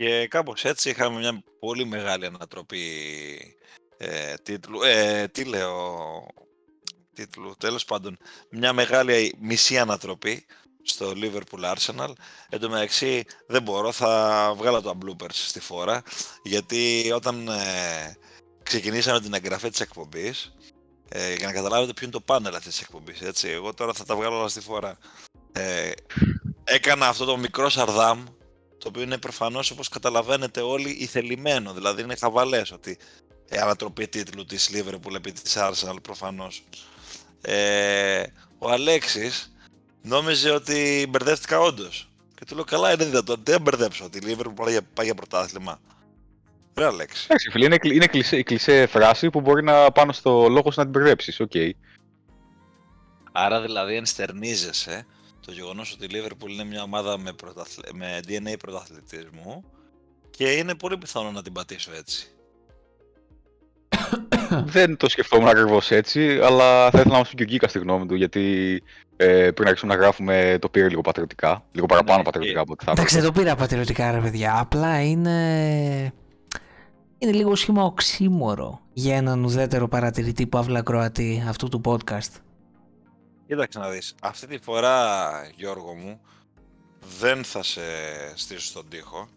Και κάπως έτσι είχαμε μια πολύ μεγάλη ανατροπή ε, τίτλου. Ε, τι λέω, τίτλου, τέλος πάντων, μια μεγάλη μισή ανατροπή στο Liverpool Arsenal. Εν τω μεταξύ δεν μπορώ, θα βγάλω το bloopers στη φορά, γιατί όταν ε, ξεκινήσαμε την εγγραφή της εκπομπής, ε, για να καταλάβετε ποιο είναι το πάνελ αυτής της εκπομπής, έτσι, εγώ τώρα θα τα βγάλω όλα στη φορά. Ε, έκανα αυτό το μικρό σαρδάμ, το οποίο είναι προφανώς όπως καταλαβαίνετε όλοι ηθελημένο, δηλαδή είναι χαβαλές ότι ε, ανατροπή τίτλου της Liverpool επί της Arsenal προφανώς. Ε, ο Αλέξης νόμιζε ότι μπερδεύτηκα όντως. Και του λέω καλά είναι δυνατόν, να μπερδέψω ότι η Liverpool πάει για, πάει για πρωτάθλημα. Ρε Αλέξη. Εντάξει φίλε, είναι, είναι κλισέ, η κλισέ φράση που μπορεί να πάνω στο λόγο σου να την μπερδέψεις, ok. Okay. Άρα δηλαδή ενστερνίζεσαι το γεγονός ότι η Liverpool είναι μια ομάδα με, πρωταθλ... με DNA πρωταθλητισμού και είναι πολύ πιθανό να την πατήσω έτσι. Δεν το σκεφτόμουν ακριβώς έτσι, αλλά θα ήθελα να μα πει και ο Γκίκα στη γνώμη του, γιατί ε, πριν αρχίσουμε να γράφουμε το πήρε λίγο πατριωτικά. Λίγο παραπάνω ναι, πατριωτικά από ό,τι θα Εντάξει, δεν το πήρα πατριωτικά, ρε παιδιά. Απλά είναι. Είναι λίγο σχήμα οξύμορο για έναν ουδέτερο παρατηρητή Παύλα Κροατή αυτού του podcast. Κοίταξε να δεις, αυτή τη φορά Γιώργο μου δεν θα σε στήσω στον τοίχο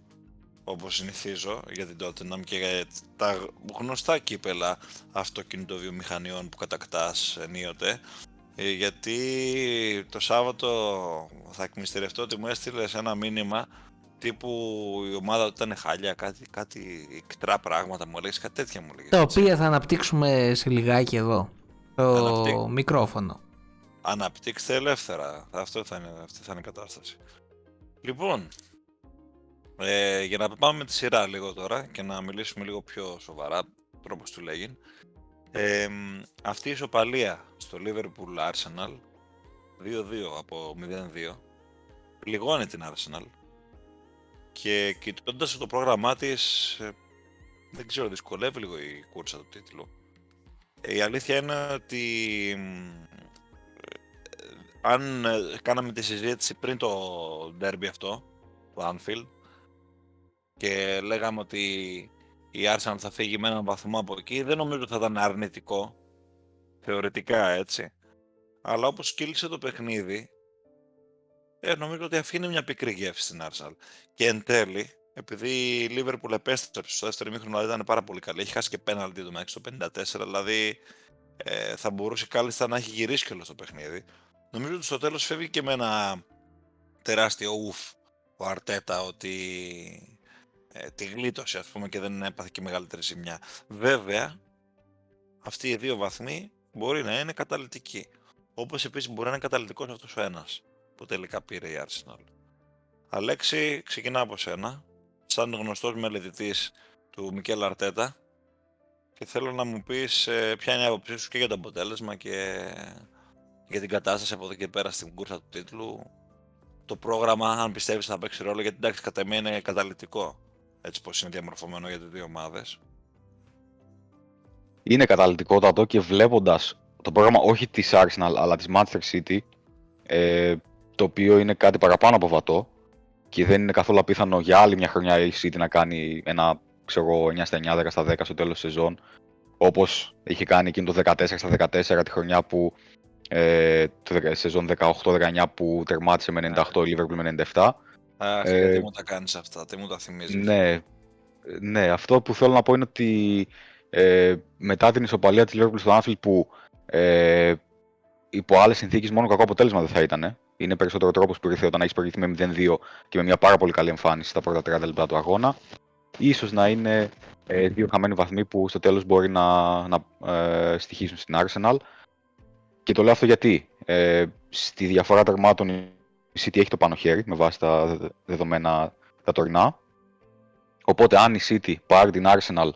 όπως συνηθίζω για την Tottenham και για τα γνωστά κύπελα αυτοκινητοβιομηχανιών που κατακτάς ενίοτε ε, γιατί το Σάββατο θα εκμυστηρευτώ ότι μου έστειλες ένα μήνυμα τύπου η ομάδα ήταν χάλια, κάτι, κάτι εκτρά πράγματα μου έλεγες, κάτι τέτοια μου λέγες. Τα οποία θα αναπτύξουμε σε λιγάκι εδώ, το μικρόφωνο. Αναπτύξτε ελεύθερα, Αυτό θα είναι, αυτή θα είναι η κατάσταση. Λοιπόν, ε, για να πάμε με τη σειρά λίγο τώρα και να μιλήσουμε λίγο πιο σοβαρά, τρόπος του λέγει. Ε, αυτή η ισοπαλία στο Liverpool Arsenal 2-2 από 0-2 πληγώνει την Arsenal και κοιτώντας το πρόγραμμά της ε, δεν ξέρω, δυσκολεύει λίγο η κούρσα του τίτλου. Ε, η αλήθεια είναι ότι ε, αν κάναμε τη συζήτηση πριν το derby αυτό, το Anfield, και λέγαμε ότι η Arsenal θα φύγει με έναν βαθμό από εκεί, δεν νομίζω ότι θα ήταν αρνητικό, θεωρητικά έτσι. Αλλά όπως κύλησε το παιχνίδι, ε, νομίζω ότι αφήνει μια πικρή γεύση στην Arsenal. Και εν τέλει, επειδή η Liverpool επέστρεψε στο δεύτερο ημίχρονο, δηλαδή ήταν πάρα πολύ καλή, έχει χάσει και πέναλτι το μέχρι το 54, δηλαδή ε, θα μπορούσε κάλλιστα να έχει γυρίσει και όλο το παιχνίδι. Νομίζω ότι στο τέλος φεύγει και με ένα τεράστιο ουφ ο Αρτέτα ότι ε, τη γλίτωσε ας πούμε και δεν έπαθε και μεγαλύτερη ζημιά. Βέβαια, αυτοί οι δύο βαθμοί μπορεί να είναι καταλητικοί. Όπως επίσης μπορεί να είναι καταλητικός αυτός ο ένας που τελικά πήρε η Arsenal. Αλέξη, ξεκινά από σένα, σαν γνωστός μελετητής του Μικέλ Αρτέτα και θέλω να μου πεις ε, ποια είναι η άποψή σου και για το αποτέλεσμα και για την κατάσταση από εδώ και πέρα στην κούρσα του τίτλου το πρόγραμμα, αν πιστεύεις θα παίξει ρόλο, γιατί εντάξει κατά είναι καταλητικό έτσι πως είναι διαμορφωμένο για τις δύο ομάδες. Είναι καταλητικότατο και βλέποντας το πρόγραμμα όχι της Arsenal αλλά της Manchester City ε, το οποίο είναι κάτι παραπάνω από βατό και δεν είναι καθόλου απίθανο για άλλη μια χρονιά η City να κάνει ένα ξέρω, 9 στα 9, 10 στα 10 στο τέλος της σεζόν όπως είχε κάνει εκείνο το 14 στα 14 τη χρονιά που ε, το σεζόν 18-19 που τερμάτισε με 98 η Liverpool με 97 Αχ, ε, γιατί μου τα κάνεις αυτά, τι μου τα θυμίζεις. Ναι, ναι, αυτό που θέλω να πω είναι ότι ε, μετά την ισοπαλία της Liverpool στο Anfield που ε, υπό άλλες συνθήκες μόνο κακό αποτέλεσμα δεν θα ήταν. Είναι περισσότερο τρόπος που ήρθε όταν έχεις προηγηθεί με 0-2 και με μια πάρα πολύ καλή εμφάνιση στα πρώτα 30 λεπτά του αγώνα. Ίσως να είναι ε, δύο χαμένοι βαθμοί που στο τέλος μπορεί να, να ε, στοιχήσουν στην Arsenal. Και το λέω αυτό γιατί ε, στη διαφορά τερμάτων η City έχει το πάνω χέρι με βάση τα δεδομένα τα τωρινά. Οπότε αν η City πάρει την Arsenal,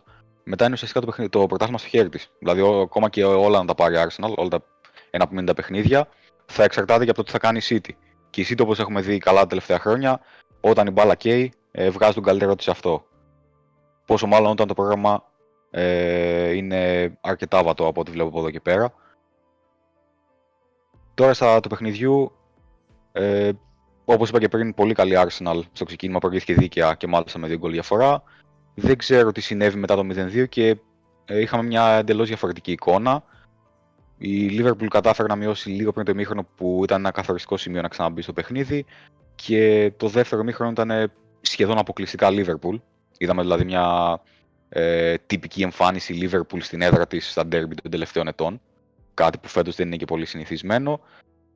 μετά είναι ουσιαστικά το, το πρωτάθλημα στο χέρι της. Δηλαδή, ακόμα και όλα να τα πάρει η Arsenal, όλα τα 1,50 παιχνίδια, θα εξαρτάται και από το τι θα κάνει η City. Και η City, όπως έχουμε δει καλά τα τελευταία χρόνια, όταν η μπάλα καίει, ε, βγάζει τον καλύτερό της αυτό. Πόσο μάλλον όταν το πρόγραμμα ε, είναι αρκετά βατό από ό,τι βλέπω από εδώ και πέρα. Τώρα στα του παιχνιδιού, ε, Όπως είπα και πριν, πολύ καλή Arsenal στο ξεκίνημα προηγήθηκε δίκαια και μάλιστα με δύο γκολ διαφορά. Δεν ξέρω τι συνέβη μετά το 0-2 και ε, είχαμε μια εντελώς διαφορετική εικόνα. Η Liverpool κατάφερε να μειώσει λίγο πριν το ημίχρονο που ήταν ένα καθοριστικό σημείο να ξαναμπεί στο παιχνίδι και το δεύτερο ημίχρονο ήταν σχεδόν αποκλειστικά Liverpool. Είδαμε δηλαδή μια ε, τυπική εμφάνιση Liverpool στην έδρα της στα derby των τελευταίων ετών. Κάτι που φέτος δεν είναι και πολύ συνηθισμένο.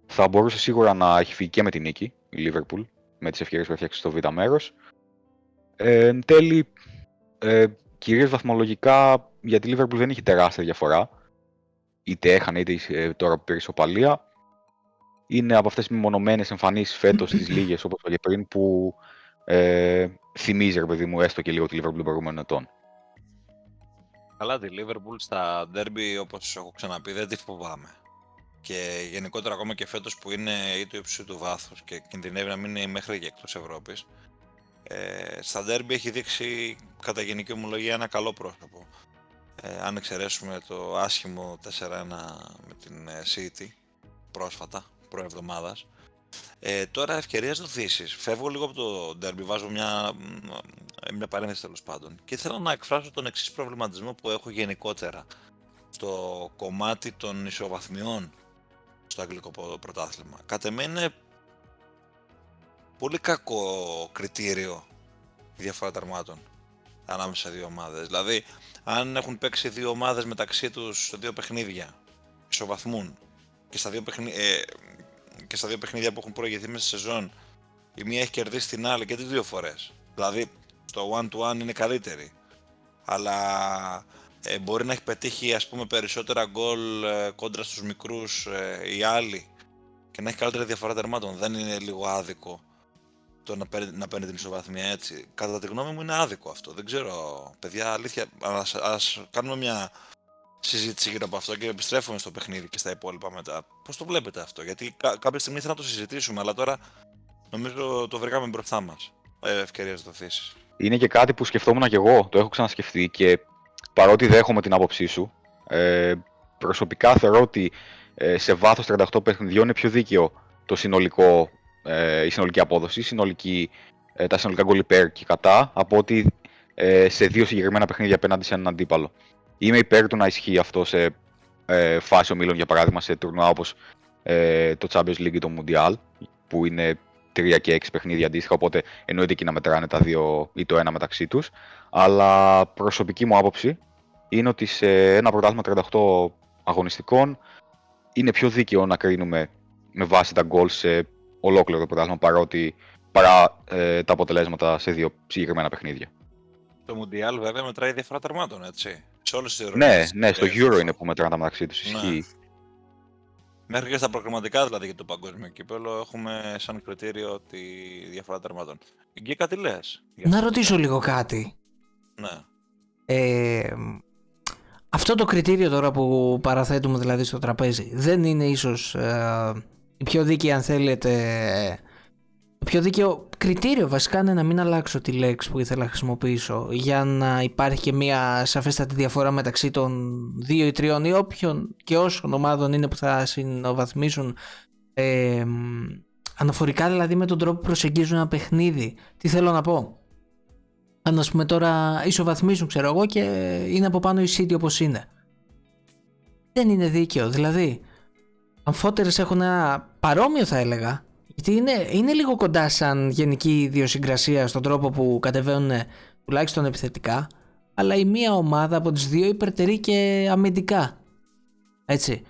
Θα μπορούσε σίγουρα να έχει φύγει και με την νίκη η Liverpool, με τις ευκαιρίες που έφτιαξε στο β' μέρος. Ε, εν τέλει, ε, κυρίως βαθμολογικά, για τη Liverpool δεν είχε τεράστια διαφορά. Είτε έχανε είτε ε, τώρα που πήρε ισοπαλία. Είναι από αυτές τις μεμονωμένες εμφανίσεις φέτος στις λίγες, όπως είπα και πριν, που ε, θυμίζει, ρε παιδί μου, έστω και λίγο τη Liverpool των προηγούμενων ετών. Καλά, τη Liverpool στα derby, όπως έχω ξαναπεί, δεν τη φοβάμαι. Και γενικότερα ακόμα και φέτος που είναι ή το ύψος του βάθους και κινδυνεύει να μείνει μέχρι και εκτός Ευρώπης, ε, στα derby έχει δείξει κατά γενική ομολογία ένα καλό πρόσωπο. Ε, αν εξαιρέσουμε το άσχημο 4-1 με την ε, City πρόσφατα, προεβδομάδας, ε, τώρα ευκαιρίας δοθήσει. Φεύγω λίγο από το derby, βάζω μια, μια παρένθεση τέλος πάντων. Και θέλω να εκφράσω τον εξής προβληματισμό που έχω γενικότερα στο κομμάτι των ισοβαθμιών στο αγγλικό πρωτάθλημα. Κατ' εμέ είναι πολύ κακό κριτήριο η διαφορά τερμάτων ανάμεσα σε δύο ομάδες. Δηλαδή, αν έχουν παίξει δύο ομάδες μεταξύ τους δύο παιχνίδια, ισοβαθμούν και στα δύο, παιχνίδια, ε, και στα δύο παιχνίδια που έχουν προηγηθεί μέσα στη σεζόν, η μία έχει κερδίσει την άλλη και τις δύο φορές. Δηλαδή, το one-to-one είναι καλύτερη. Αλλά ε, μπορεί να έχει πετύχει ας πούμε περισσότερα γκολ ε, κόντρα στους μικρούς ε, οι άλλοι και να έχει καλύτερη διαφορά τερμάτων. Δεν είναι λίγο άδικο το να παίρνει, να παίρνει την ισοβαθμία έτσι. Κατά τη γνώμη μου είναι άδικο αυτό. Δεν ξέρω, παιδιά, αλήθεια, ας, ας κάνουμε μια συζήτηση γύρω από αυτό και επιστρέφουμε στο παιχνίδι και στα υπόλοιπα μετά. Πώς το βλέπετε αυτό, γιατί κα, κάποια στιγμή θα το συζητήσουμε, αλλά τώρα νομίζω το βρήκαμε μπροστά μας. Ε, ευκαιρία να το θέσει. Είναι και κάτι που σκεφτόμουν και εγώ, το έχω ξανασκεφτεί και παρότι δέχομαι την άποψή σου, ε, προσωπικά θεωρώ ότι ε, σε βάθος 38 παιχνιδιών είναι πιο δίκαιο το συνολικό, ε, η συνολική απόδοση, η συνολική, ε, τα συνολικά γκολ υπέρ και κατά, από ότι ε, σε δύο συγκεκριμένα παιχνίδια απέναντι σε έναν αντίπαλο. Είμαι υπέρ του να ισχύει αυτό σε ε, φάση ομίλων, για παράδειγμα, σε τουρνουά όπως ε, το Champions League ή το Mundial, που είναι 3 και 6 παιχνίδια αντίστοιχα, οπότε εννοείται εκεί να μετράνε τα δύο ή το ένα μεταξύ τους. Αλλά προσωπική μου άποψη είναι ότι σε ένα πρωτάθλημα 38 αγωνιστικών είναι πιο δίκαιο να κρίνουμε με βάση τα γκολ σε ολόκληρο το πρωτάθλημα παρότι παρά ε, τα αποτελέσματα σε δύο συγκεκριμένα παιχνίδια. Το Mundial βέβαια μετράει διαφορά τερμάτων, έτσι. Σε όλες τις ναι, ναι, στο Euro είναι που μετράνε τα μεταξύ τους. Ναι. Μέχρι και στα προγραμματικά δηλαδή για το παγκόσμιο κύπελο έχουμε σαν κριτήριο τη διαφορά τερμάτων. Γκίκα τι λες; Να ρωτήσω λίγο κάτι. Ναι. Ε, αυτό το κριτήριο τώρα που παραθέτουμε δηλαδή στο τραπέζι δεν είναι ίσως ε, η πιο δίκαιη αν θέλετε το πιο δίκαιο κριτήριο βασικά είναι να μην αλλάξω τη λέξη που ήθελα να χρησιμοποιήσω για να υπάρχει και μια σαφέστατη διαφορά μεταξύ των δύο ή τριών ή όποιων και όσων ομάδων είναι που θα συνοβαθμίσουν ε, αναφορικά δηλαδή με τον τρόπο που προσεγγίζουν ένα παιχνίδι. Τι θέλω να πω; Αν ας πούμε τώρα ισοβαθμίζουν ξέρω εγώ και είναι από πάνω η City όπως είναι. Δεν είναι δίκαιο. Δηλαδή, αμφότερες έχουν ένα παρόμοιο θα έλεγα γιατί είναι, είναι λίγο κοντά σαν γενική ιδιοσυγκρασία στον τρόπο που κατεβαίνουν τουλάχιστον επιθετικά, αλλά η μία ομάδα από τις δύο υπερτερεί και αμυντικά. Έτσι.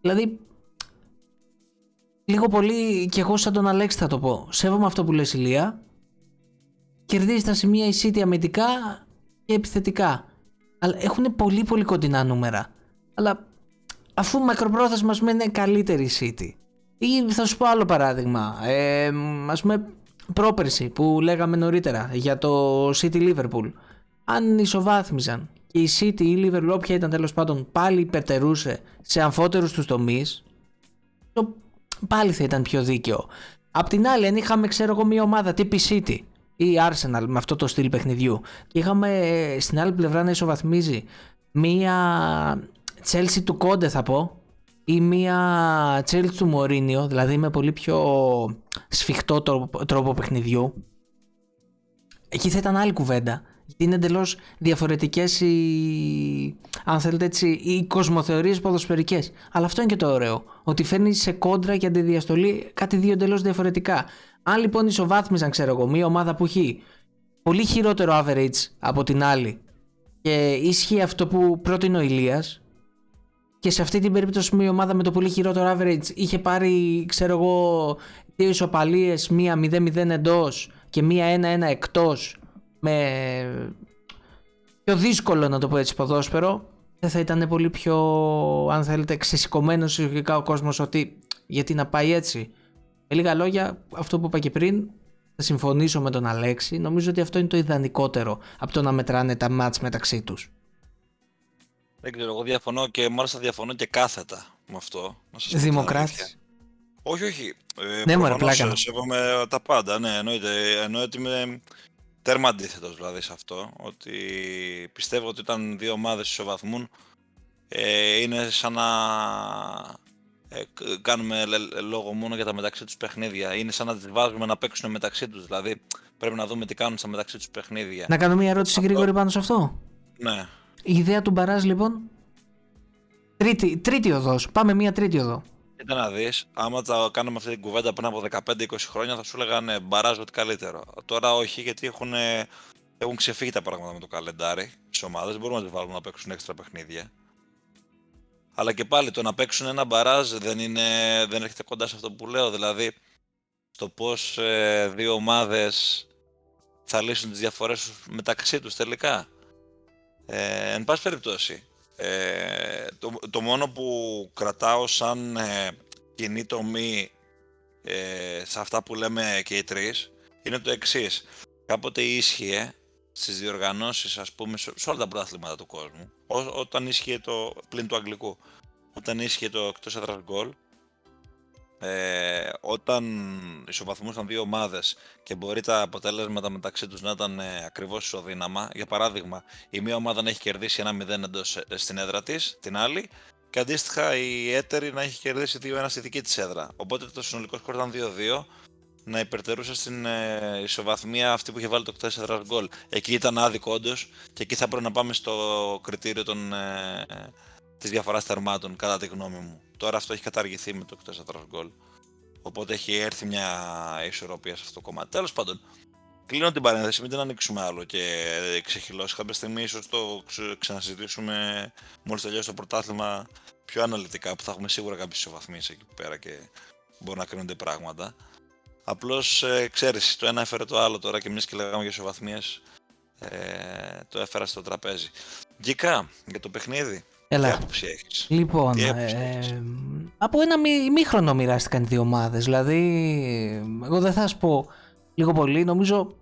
Δηλαδή, λίγο πολύ και εγώ σαν τον Αλέξη θα το πω. Σέβομαι αυτό που λες Ηλία. Κερδίζεις τα σημεία η City αμυντικά και επιθετικά. Αλλά έχουν πολύ πολύ κοντινά νούμερα. Αλλά αφού μακροπρόθεσμα είναι καλύτερη η City ή θα σου πω άλλο παράδειγμα. Ε, ας πούμε πρόπερση που λέγαμε νωρίτερα για το City Liverpool. Αν ισοβάθμιζαν και η City ή η Liverpool όποια ήταν τέλος πάντων πάλι υπερτερούσε σε αμφότερους τους τομείς το πάλι θα ήταν πιο δίκαιο. Απ' την άλλη αν είχαμε ξέρω εγώ μια ομάδα τύπη City ή Arsenal με αυτό το στυλ παιχνιδιού και είχαμε ε, στην άλλη πλευρά να ισοβαθμίζει μια Chelsea του Κόντε θα πω ή μία Chelsea του Μωρίνιο, δηλαδή με πολύ πιο σφιχτό τρόπο, τρόπο παιχνιδιού, εκεί θα ήταν άλλη κουβέντα. Γιατί είναι εντελώς διαφορετικές οι, αν θέλετε έτσι, οι κοσμοθεωρίες ποδοσφαιρικές. Αλλά αυτό είναι και το ωραίο. Ότι φέρνει σε κόντρα και αντιδιαστολή κάτι δύο εντελώς διαφορετικά. Αν λοιπόν ισοβάθμιζαν, ξέρω εγώ, μία ομάδα που έχει πολύ χειρότερο average από την άλλη και ίσχυε αυτό που πρότεινε ο Ηλίας και σε αυτή την περίπτωση μια ομάδα με το πολύ χειρότερο average είχε πάρει, ξέρω εγώ, δύο ισοπαλίες, μία 0-0 εντός και μία 1-1 εκτός με πιο δύσκολο να το πω έτσι ποδόσφαιρο δεν θα ήταν πολύ πιο αν θέλετε ξεσηκωμένος συλλογικά ο κόσμος ότι γιατί να πάει έτσι με λίγα λόγια αυτό που είπα και πριν θα συμφωνήσω με τον Αλέξη. Νομίζω ότι αυτό είναι το ιδανικότερο από το να μετράνε τα μάτς μεταξύ τους δεν ξέρω, εγώ διαφωνώ και μάλιστα διαφωνώ και κάθετα με αυτό. Δημοκράτης. Όχι, όχι. Ε, ναι, μωρέ, πλάκα. Σέβομαι τα πάντα, ναι, εννοείται. Εννοείται ότι είμαι τέρμα αντίθετος δηλαδή σε αυτό. Ότι πιστεύω ότι όταν δύο ομάδες ισοβαθμούν ε, είναι σαν να ε, κάνουμε λόγο μόνο για τα μεταξύ τους παιχνίδια. Είναι σαν να τις βάζουμε να παίξουν μεταξύ τους. Δηλαδή πρέπει να δούμε τι κάνουν στα μεταξύ τους παιχνίδια. Να κάνω μια ερώτηση αυτό... γρήγορη πάνω σε αυτό. Ναι. Η ιδέα του Μπαράζ λοιπόν. Τρίτη, τρίτη οδός. Πάμε μια τρίτη οδό. Κοίτα να δεις, άμα τα κάναμε αυτή την κουβέντα πριν από 15-20 χρόνια, θα σου λέγανε μπαράζ ότι καλύτερο. Τώρα όχι, γιατί έχουν, έχουν ξεφύγει τα πράγματα με το καλεντάρι στι ομάδες. Δεν μπορούμε να τις βάλουμε να παίξουν έξτρα παιχνίδια. Αλλά και πάλι το να παίξουν ένα μπαράζ δεν, είναι, δεν έρχεται κοντά σε αυτό που λέω. Δηλαδή, το πώς ε, δύο ομάδες θα λύσουν τις διαφορές μεταξύ τους τελικά. Ε, εν πάση περιπτώσει, ε, το, το μόνο που κρατάω σαν ε, κοινή τομή ε, σε αυτά που λέμε και οι τρεις είναι το εξής. Κάποτε ίσχυε στις διοργανώσεις, ας πούμε, σε, όλα τα πρωταθλήματα του κόσμου, ό, όταν ίσχυε το, πλην του αγγλικού, όταν ίσχυε το εκτός έδρας γκολ, ε, όταν ισοβαθμούσαν δύο ομάδες και μπορεί τα αποτέλεσματα μεταξύ τους να ήταν ε, ακριβώς ισοδύναμα, για παράδειγμα η μία ομάδα να έχει κερδίσει ένα 0 εντός, ε, στην έδρα της, την άλλη, και αντίστοιχα η έτερη να έχει κερδίσει 2-1 στη δική της έδρα. Οπότε το συνολικό σκορ ήταν 2-2 να υπερτερούσε στην ε, ισοβαθμία αυτή που είχε βάλει το 4 γκολ. Εκεί ήταν άδικο όντως και εκεί θα πρέπει να πάμε στο κριτήριο των, ε, της διαφοράς θερμάτων κατά τη γνώμη μου. Τώρα αυτό έχει καταργηθεί με το 4 γκολ. Οπότε έχει έρθει μια ισορροπία σε αυτό το κομμάτι. Τέλος πάντων, κλείνω την παρένθεση, μην την ανοίξουμε άλλο και ξεχυλώσει. Κάποια στιγμή ίσως το ξανασυζητήσουμε μόλις τελειώσει το πρωτάθλημα πιο αναλυτικά, που θα έχουμε σίγουρα κάποιες ισοβαθμίες εκεί πέρα και μπορούν να κρίνονται πράγματα. Απλώς ε, ξέρεις, το ένα έφερε το άλλο τώρα και εμεί και λέγαμε για ισοβαθμίες. Ε, το έφερα στο τραπέζι. Γκικά, για το παιχνίδι. Έλα. Τι άποψη έχεις; Λοιπόν, ε, από ένα μήχρονο μοιράστηκαν οι δύο ομάδες. Δηλαδή, εγώ δεν θα σας πω λίγο πολύ, νομίζω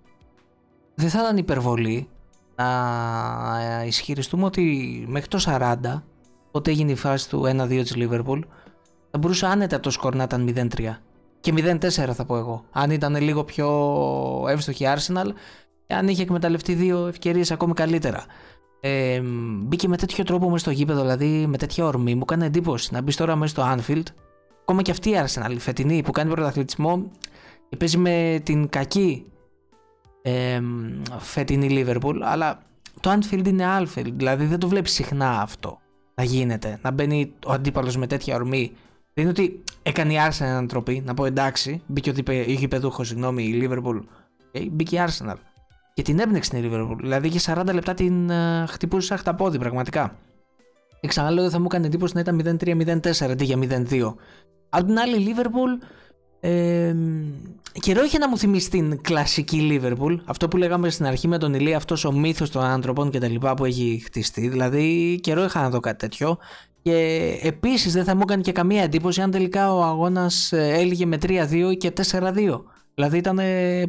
δεν θα ήταν υπερβολή να ισχυριστούμε ότι μέχρι το 40, όταν έγινε η φάση του 1-2 της Liverpool, θα μπορούσε άνετα το σκορ να ήταν 0-3. Και 0-4 θα πω εγώ. Αν ήταν λίγο πιο εύστοχη η Arsenal, αν είχε εκμεταλλευτεί δύο ευκαιρίες ακόμη καλύτερα ε, μπήκε με τέτοιο τρόπο μέσα στο γήπεδο, δηλαδή με τέτοια ορμή. Μου κάνει εντύπωση να μπεις τώρα μέσα στο Anfield. Ακόμα και αυτή η Arsenal, η φετινή που κάνει πρωταθλητισμό και παίζει με την κακή ε, φετινή Liverpool. Αλλά το Anfield είναι Anfield, δηλαδή δεν το βλέπεις συχνά αυτό να γίνεται. Να μπαίνει ο αντίπαλος με τέτοια ορμή. Δεν είναι ότι έκανε η Arsenal ανατροπή, να πω εντάξει, μπήκε ο γηπεδούχος, συγγνώμη, η Liverpool. Okay, μπήκε η Arsenal και την έπνιξε την Liverpool. Δηλαδή είχε 40 λεπτά την uh, χτυπούσες σαν χταπόδι πραγματικά. Και ξαναλέω ότι θα μου έκανε εντύπωση να ήταν 0-3-0-4 αντί για 0-2. Απ' την άλλη, η Liverpool ε, καιρό είχε να μου θυμίσει την κλασική Liverpool. Αυτό που λέγαμε στην αρχή με τον Ηλία, αυτός ο μύθος των άνθρωπων και τα λοιπά που έχει χτιστεί. Δηλαδή, καιρό είχα να δω κάτι τέτοιο. Και επίσης δεν θα μου έκανε και καμία εντύπωση αν τελικά ο αγώνας ε, έλυγε με 3-2 και 4-2. Δηλαδή ήταν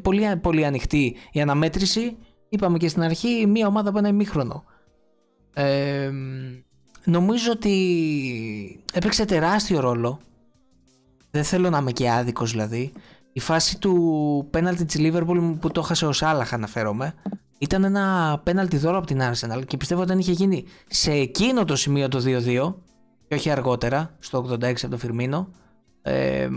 πολύ, πολύ ανοιχτή η αναμέτρηση. Είπαμε και στην αρχή μία ομάδα από ένα ημίχρονο. Ε, νομίζω ότι έπαιξε τεράστιο ρόλο. Δεν θέλω να είμαι και άδικος δηλαδή. Η φάση του πέναλτι της Liverpool που το έχασε ο Σάλαχ αναφέρομαι ήταν ένα πέναλτι δώρο από την Arsenal και πιστεύω ότι αν είχε γίνει σε εκείνο το σημείο το 2-2 και όχι αργότερα, στο 86 από το Φιρμίνο, ε,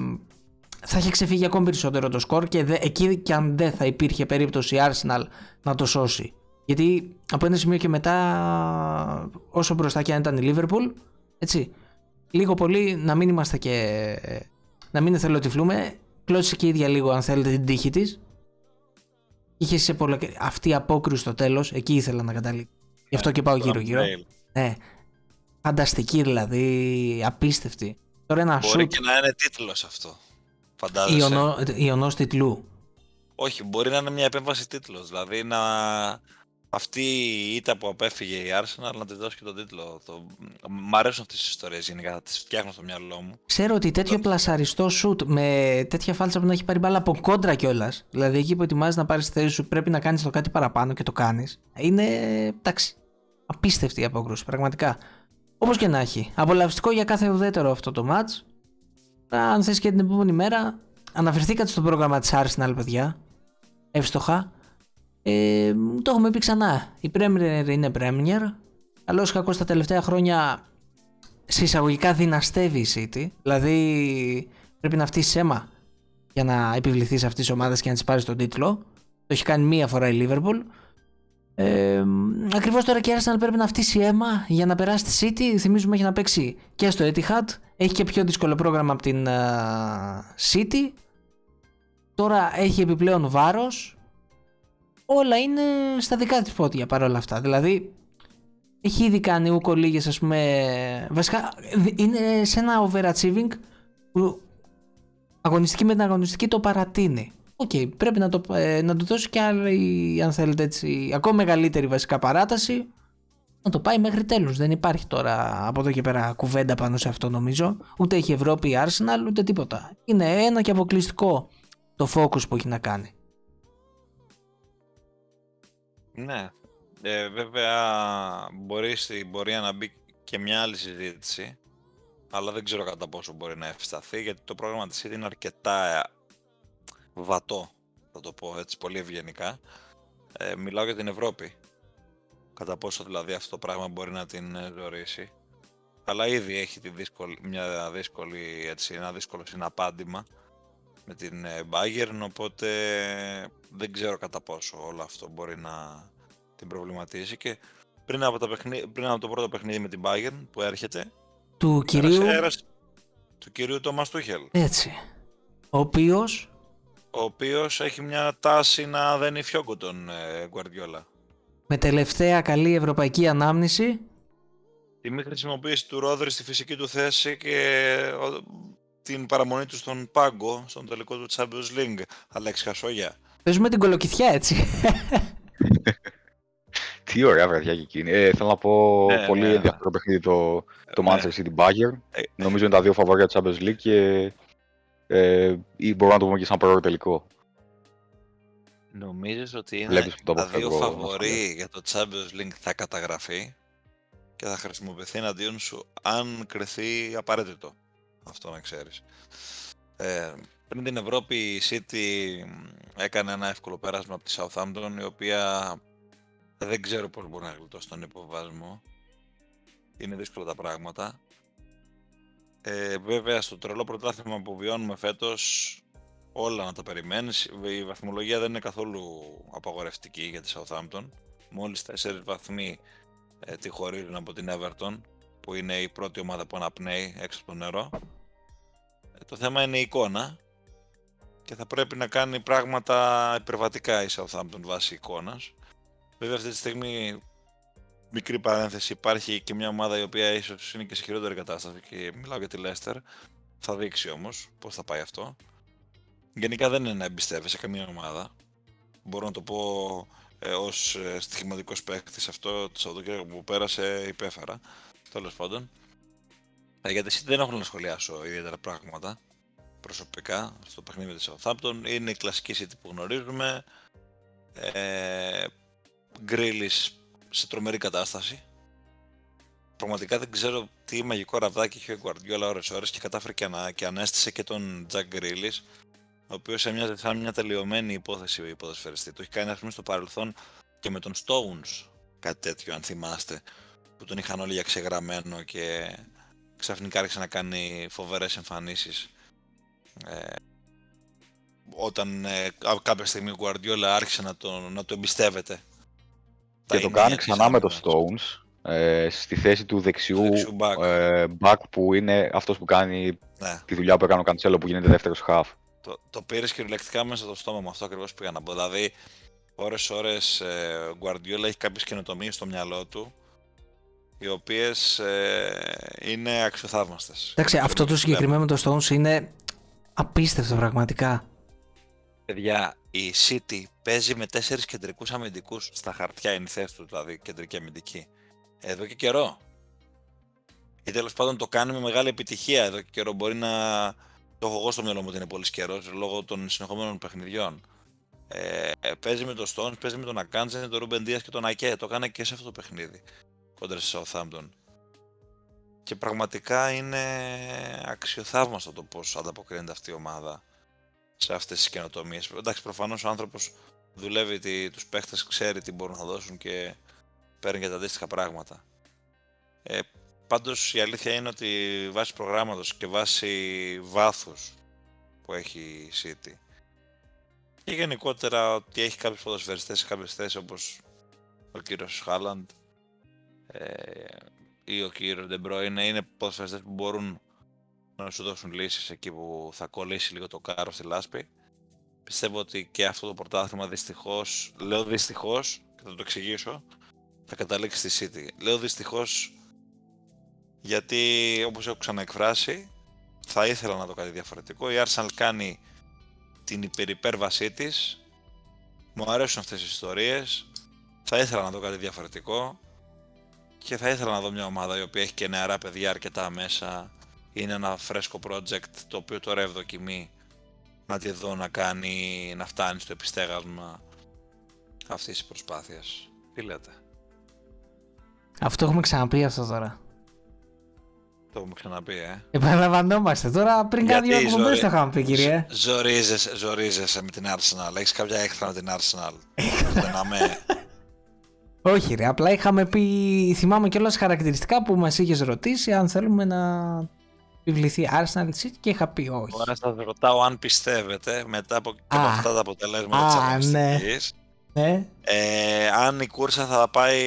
θα είχε ξεφύγει ακόμη περισσότερο το σκορ και δε, εκεί και αν δεν θα υπήρχε περίπτωση η Arsenal να το σώσει. Γιατί από ένα σημείο και μετά, όσο μπροστά και αν ήταν η Liverpool, έτσι, λίγο πολύ να μην είμαστε και. να μην εθελοτυφλούμε. Κλώτησε και η ίδια λίγο, αν θέλετε, την τύχη της. Είχε σε πολλά. Αυτή η απόκριση στο τέλος, εκεί ήθελα να καταλήξω. Γι' αυτό και πάω γύρω-γύρω. Ναι. Φανταστική δηλαδή, απίστευτη. Τώρα ένα Μπορεί shoot. και να είναι τίτλος αυτό. Φαντάζεσαι. Ιωνό, ιονός τιτλού. Όχι, μπορεί να είναι μια επέμβαση τίτλος. Δηλαδή να... αυτή η ήττα που απέφυγε η Arsenal να της δώσει και τον τίτλο. Το... Μ' αρέσουν αυτές τις ιστορίες γενικά, θα τις φτιάχνω στο μυαλό μου. Ξέρω ότι τέτοιο πλασαριστό σουτ με τέτοια φάλτσα που να έχει πάρει μπάλα από κόντρα κιόλας. Δηλαδή εκεί που ετοιμάζεις να πάρεις τη θέση σου πρέπει να κάνεις το κάτι παραπάνω και το κάνεις. Είναι. εντάξει. Απίστευτη η απόκρουση, πραγματικά. Όπως και να έχει. Απολαυστικό για κάθε ουδέτερο αυτό το match. Αν θες και την επόμενη μέρα, αναφερθήκατε στο πρόγραμμα της Arsenal, παιδιά. Εύστοχα. Ε, το έχουμε πει ξανά. Η Premier είναι Premier. Καλό ή κακό τα τελευταία χρόνια σε εισαγωγικά δυναστεύει η City. Δηλαδή πρέπει να φτύσεις αίμα για να επιβληθείς αυτή τη ομάδα και να τη πάρεις τον τίτλο. Το έχει κάνει μία φορά η Liverpool. Ε, Ακριβώς τώρα και η Arsenal πρέπει να φτύσει αίμα για να περάσει τη City. Θυμίζουμε έχει να παίξει και στο Etihad. Έχει και πιο δύσκολο πρόγραμμα από την α, City. Τώρα έχει επιπλέον βάρος. Όλα είναι στα δικά της πόδια παρόλα αυτά. Δηλαδή έχει ήδη κάνει ούκο λίγες ας πούμε βασικά είναι σε ένα overachieving που αγωνιστική με την αγωνιστική το παρατείνει Οκ, πρέπει να το, ε, να του δώσει και άλλη αν θέλετε έτσι ακόμα μεγαλύτερη βασικά παράταση. Να το πάει μέχρι τέλους δεν υπάρχει τώρα από εδώ και πέρα κουβέντα πάνω σε αυτό νομίζω. Ούτε έχει Ευρώπη η Arsenal ούτε τίποτα. Είναι ένα και αποκλειστικό το focus που έχει να κάνει. Ναι. Ε, βέβαια, μπορεί στην πορεία να μπει και μια άλλη συζήτηση, αλλά δεν ξέρω κατά πόσο μπορεί να ευσταθεί, γιατί το πρόγραμμα της City είναι αρκετά ε, βατό, θα το πω έτσι πολύ ευγενικά. Ε, μιλάω για την Ευρώπη. Κατά πόσο δηλαδή αυτό το πράγμα μπορεί να την ε, ζωρίσει. Αλλά ήδη έχει τη δύσκολη, μια δύσκολη, έτσι, ένα δύσκολο συναπάντημα με την ε, Bayern, οπότε δεν ξέρω κατά πόσο όλο αυτό μπορεί να την προβληματίσει και πριν από, τα παιχνί... πριν από το πρώτο παιχνίδι με την Bayern που έρχεται του κυρίου έρασε, του κυρίου Τόμας Τούχελ έτσι ο οποίος ο οποίος έχει μια τάση να δένει φιόγκο τον ε, Guardiola με τελευταία καλή ευρωπαϊκή ανάμνηση τη μη χρησιμοποίηση του Ρόδρυ στη φυσική του θέση και ο, την παραμονή του στον πάγκο, στον τελικό του Champions League. Αλέξης Χασόγια. Παίζουμε την κολοκυθιά έτσι. Τι ωραία βραδιά και εκείνη. Ε, θέλω να πω Ναι, πολύ ναι. ενδιαφέρον παιχνίδι το, το Ναι. Manchester City Bayern. Ε, Νομίζω είναι τα δύο φαβόρια της Champions League και ε, ή μπορούμε να το πούμε και σαν πρώτο τελικό. Νομίζεις ότι είναι Βλέπεις που το τα δύο αποφεύγω, φαβορί για το Champions League θα καταγραφεί και θα χρησιμοποιηθεί εναντίον σου αν κρυθεί απαραίτητο. Αυτό να ξέρεις. Ε, πριν την Ευρώπη η City έκανε ένα εύκολο πέρασμα από τη Southampton η οποία δεν ξέρω πώς μπορεί να γλιτώσει τον υποβασμό. Είναι δύσκολα τα πράγματα. Ε, βέβαια στο τρελό πρωτάθλημα που βιώνουμε φέτος όλα να τα περιμένεις. Η βαθμολογία δεν είναι καθόλου απαγορευτική για τη Southampton. Μόλις 4 βαθμοί ε, τη χωρίζουν από την Everton που είναι η πρώτη ομάδα που αναπνέει έξω από το νερό. Ε, το θέμα είναι η εικόνα και θα πρέπει να κάνει πράγματα υπερβατικά η Southampton βάσει εικόνας. Βέβαια αυτή τη στιγμή μικρή παρένθεση υπάρχει και μια ομάδα η οποία ίσως είναι και σε χειρότερη κατάσταση και μιλάω για τη Leicester. Θα δείξει όμως πώς θα πάει αυτό. Γενικά δεν είναι να εμπιστεύεσαι καμία ομάδα. Μπορώ να το πω ε, ως ε, στοιχηματικός παίκτης αυτό το Σαββατοκύριακο που πέρασε υπέφερα. Τέλος πάντων. Ε, για τη City δεν έχω να σχολιάσω ιδιαίτερα πράγματα προσωπικά στο παιχνίδι της Southampton. Είναι η κλασική City που γνωρίζουμε. Ε, Γκρίλης σε τρομερή κατάσταση. Πραγματικά δεν ξέρω τι μαγικό ραβδάκι είχε ο Guardiola ώρες ώρες και κατάφερε και, ανα, και ανέστησε και τον Jack Grealish ο οποίος έμοιαζε σαν μια τελειωμένη υπόθεση ο ποδοσφαιριστή. Το έχει κάνει, ας πούμε, στο παρελθόν και με τον Stones κάτι τέτοιο, αν θυμάστε. Που τον είχαν όλοι για ξεγραμμένο και ξαφνικά άρχισε να κάνει φοβερές εμφανίσεις. Ε, όταν ε, κάποια στιγμή ο Guardiola άρχισε να το, να το εμπιστεύεται. Και το κάνει ξανά με το Stones ε, στη θέση του δεξιού, δεξιού back. Ε, back που είναι αυτός που κάνει Ναι. τη δουλειά που έκανε ο Καντσέλο που γίνεται δεύτερος half. Το, το πήρες κυριολεκτικά μέσα στο στόμα μου. Αυτό ακριβώς πήγα να πω. Δηλαδή, ώρε-ώρε ε, ο Guardiola έχει κάποιες καινοτομίες στο μυαλό του, οι οποίες είναι αξιοθαύμαστες. Εντάξει, αυτό το συγκεκριμένο με το Stones είναι απίστευτο πραγματικά. Παιδιά, η City παίζει με τέσσερις κεντρικούς αμυντικούς στα χαρτιά, είναι η θέση τους, δηλαδή κεντρική αμυντική. Εδώ και καιρό. Ή τέλος πάντων το κάνει με μεγάλη επιτυχία εδώ και καιρό. Μπορεί να το έχω εγώ στο μυαλό μου ότι είναι πολύ καιρός λόγω των συνεχόμενων παιχνιδιών. Ε, παίζει με τον Stones, παίζει με τον Ακάντζεν, τον Ρούμπεν Δίας και τον Ακέ. Το έκανε και σε αυτό το παιχνίδι κόντρα στη Southampton. Και πραγματικά είναι αξιοθαύμαστο το πώς ανταποκρίνεται αυτή η ομάδα σε αυτές τις καινοτομίες. Εντάξει, προφανώς ο άνθρωπος δουλεύει τους παίχτες, ξέρει τι μπορούν να δώσουν και παίρνει και τα αντίστοιχα πράγματα. Ε, Πάντως η αλήθεια είναι ότι βάσει προγράμματος και βάσει βάθους που έχει η City και γενικότερα ότι έχει κάποιους ποδοσφαιριστές σε κάποιες θέσεις όπως ο κύριος Χάλαντ ε, ή ο κύριος Ντεμπρόινε είναι ποδοσφαιριστές που μπορούν να σου δώσουν λύσεις εκεί που θα κολλήσει λίγο το κάρο στη λάσπη. Πιστεύω ότι και αυτό το πρωτάθλημα δυστυχώς, λέω δυστυχώς και θα το εξηγήσω, θα καταλήξει στη City. Λέω δυστυχώς γιατί όπως έχω ξαναεκφράσει θα ήθελα να το κάτι διαφορετικό. Η Arsenal κάνει την υπερυπέρβασή της, μου αρέσουν αυτές οι ιστορίες, θα ήθελα να δω κάτι διαφορετικό και θα ήθελα να δω μια ομάδα η οποία έχει και νεαρά παιδιά αρκετά μέσα, είναι ένα φρέσκο project το οποίο τώρα ευδοκιμεί να τη δω να κάνει, να φτάνει στο επιστέγασμα αυτής της προσπάθειας. Τι λέτε; Αυτό έχουμε ξαναπεί αυτό τώρα. Το έχουμε ξαναπεί, ε. Επαναλαμβανόμαστε. Τώρα πριν Γιατί κάτι δύο εκπομπές ζωρι- το είχαμε πει, κύριε. Ζ- Ζορίζεσαι, ζορίζεσαι με την Arsenal. Έχεις κάποια έχθρα με την Arsenal; Δεν αμέ. Όχι, ρε. Απλά είχαμε πει. Θυμάμαι κιόλας χαρακτηριστικά που μας είχες ρωτήσει αν θέλουμε να επιβληθεί Arsenal City και είχα πει όχι. Τώρα σας ρωτάω αν πιστεύετε μετά από, και από Α. αυτά τα αποτελέσματα Α, της ναι. αγωνιστικής Ναι. ε, αν η κούρσα θα πάει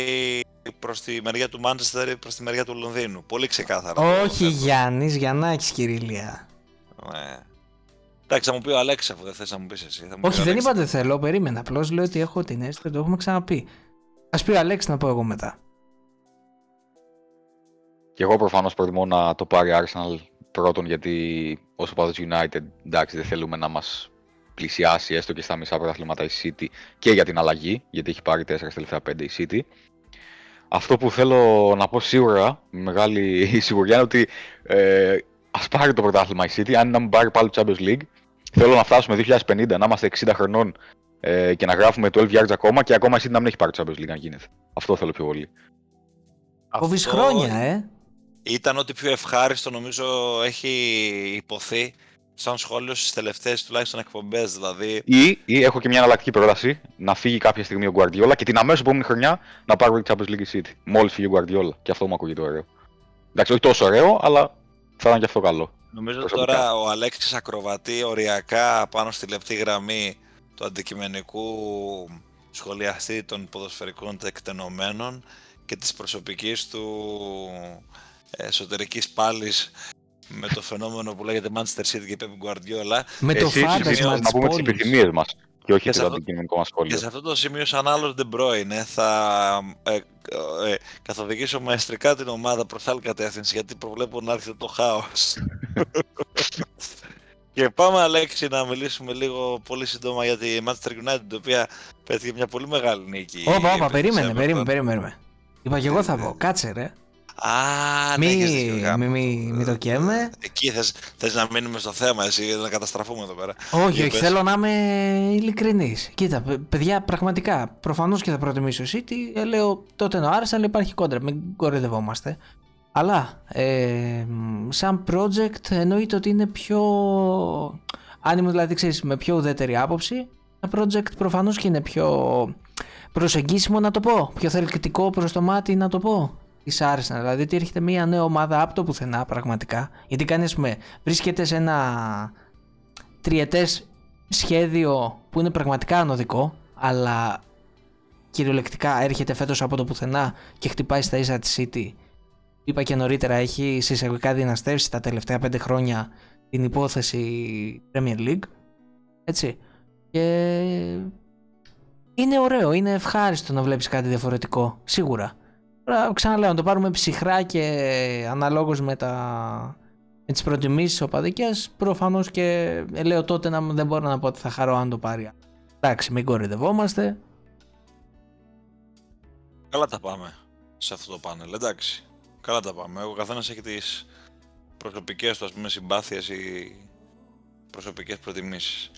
προς τη μεριά του Manchester ή προς τη μεριά του Λονδίνου. Πολύ ξεκάθαρα. το Όχι θέτω. Γιάννη, Γιαννάκη Κυρίλια. Ναι. Εντάξει, θα μου πει ο Αλέξης αφού δεν θες να μου πεις εσύ. Θα μου Όχι, πει ο δεν Αλέξης. είπα δεν θέλω, περίμενα. Απλώς λέω ότι έχω την αίσθηση ότι το έχουμε ξαναπεί. Α πει ο Αλέξης να πω εγώ μετά. Και εγώ προφανώς προτιμώ να το πάρει Arsenal πρώτον γιατί όσο παδός United εντάξει δεν θέλουμε να μας πλησιάσει έστω και στα μισά πρωταθλήματα η City και για την αλλαγή γιατί έχει πάρει 4 στα τελευταία 5 η City. Αυτό που θέλω να πω σίγουρα, με μεγάλη σιγουριά, είναι ότι ε, ας πάρει το πρωτάθλημα η City, αν να μην πάρει πάλι το Champions League. Θέλω να φτάσουμε 2050, να είμαστε 60 χρονών ε, και να γράφουμε 12 yards ακόμα και ακόμα η City να μην έχει πάρει το Champions League αν γίνεται. Αυτό θέλω πιο πολύ. Κόβει Αυτό χρόνια, ε. Ήταν ό,τι πιο ευχάριστο νομίζω έχει υποθεί σαν σχόλιο στις τελευταίες τουλάχιστον εκπομπές. Δηλαδή Ή, ή έχω και μια εναλλακτική πρόταση να φύγει κάποια στιγμή ο Guardiola και την αμέσως επόμενη χρονιά να πάρει το Champions League η City. Μόλις φύγει ο Guardiola. Και αυτό μου ακούγεται ωραίο. Εντάξει, όχι τόσο ωραίο, αλλά θα ήταν και αυτό καλό. Νομίζω ότι Προσωπικά. τώρα ο Αλέξης ακροβατεί οριακά πάνω στη λεπτή γραμμή του αντικειμενικού σχολιαστή των ποδοσφαιρικών τεκτενωμένων και της προσωπικής του εσωτερικής πάλης με το φαινόμενο που λέγεται Manchester City και Pep Guardiola Με το Εσύ φάντασμα συμφωνείς της να πούμε τις πόλης. επιθυμίες μας και όχι Και σε το αυτό- αντικειμενικό μας και σχόλιο. σε αυτό το σημείο σαν άλλος De Bruyne θα ε, ε, καθοδηγήσω μαεστρικά την ομάδα προς άλλη κατεύθυνση γιατί προβλέπω να έρθει το χάος. και πάμε Αλέξη να μιλήσουμε λίγο πολύ σύντομα για τη Manchester United η οποία πέτυχε μια πολύ μεγάλη νίκη. Όπα, όπα, επί της περίμενε, Everton. περίμενε, περίμενε. Είπα και εγώ θα πω. Κάτσε, ρε. Α, ναι, Μη, έχεις δίκιο, γάμο. μη, μη, μη το καίμε. Εκεί θες, θες να μείνουμε στο θέμα εσύ για να καταστραφούμε εδώ πέρα. Όχι, Για όχι, πες. θέλω να είμαι ειλικρινής. Κοίτα, παι- παιδιά, πραγματικά, προφανώς και θα προτιμήσω City. Ε, λέω τότε ο Arsenal υπάρχει κόντρα, μην κοροϊδευόμαστε. Αλλά, ε, μ, σαν project εννοείται ότι είναι πιο. Αν είμαι δηλαδή, ξέρεις, με πιο ουδέτερη άποψη, ένα project προφανώς και είναι πιο προσεγγίσιμο να το πω. Πιο θελκτικό προς το μάτι να το πω. Τη Arsenal. Δηλαδή ότι έρχεται μια νέα ομάδα από το πουθενά πραγματικά. Γιατί κάνεις, πούμε, βρίσκεται σε ένα τριετές σχέδιο που είναι πραγματικά ανωδικό, αλλά κυριολεκτικά έρχεται φέτος από το πουθενά και χτυπάει στα ίσα τη City. Είπα και νωρίτερα, έχει συσσαγωγικά δυναστεύσει τα τελευταία πέντε χρόνια την υπόθεση Premier League. Έτσι. Και είναι ωραίο, είναι ευχάριστο να βλέπεις κάτι διαφορετικό, σίγουρα. Τώρα ξαναλέω, να το πάρουμε ψυχρά και αναλόγως με, τα... με τις προτιμήσεις οπαδικές, προφανώς και λέω τότε να δεν μπορώ να πω ότι θα χαρώ αν το πάρει. Εντάξει, μην κορυδευόμαστε. Καλά τα πάμε σε αυτό το πάνελ, εντάξει. Καλά τα πάμε. Ο καθένας έχει τις προσωπικές του, ας πούμε, συμπάθειες ή προσωπικές προτιμήσεις.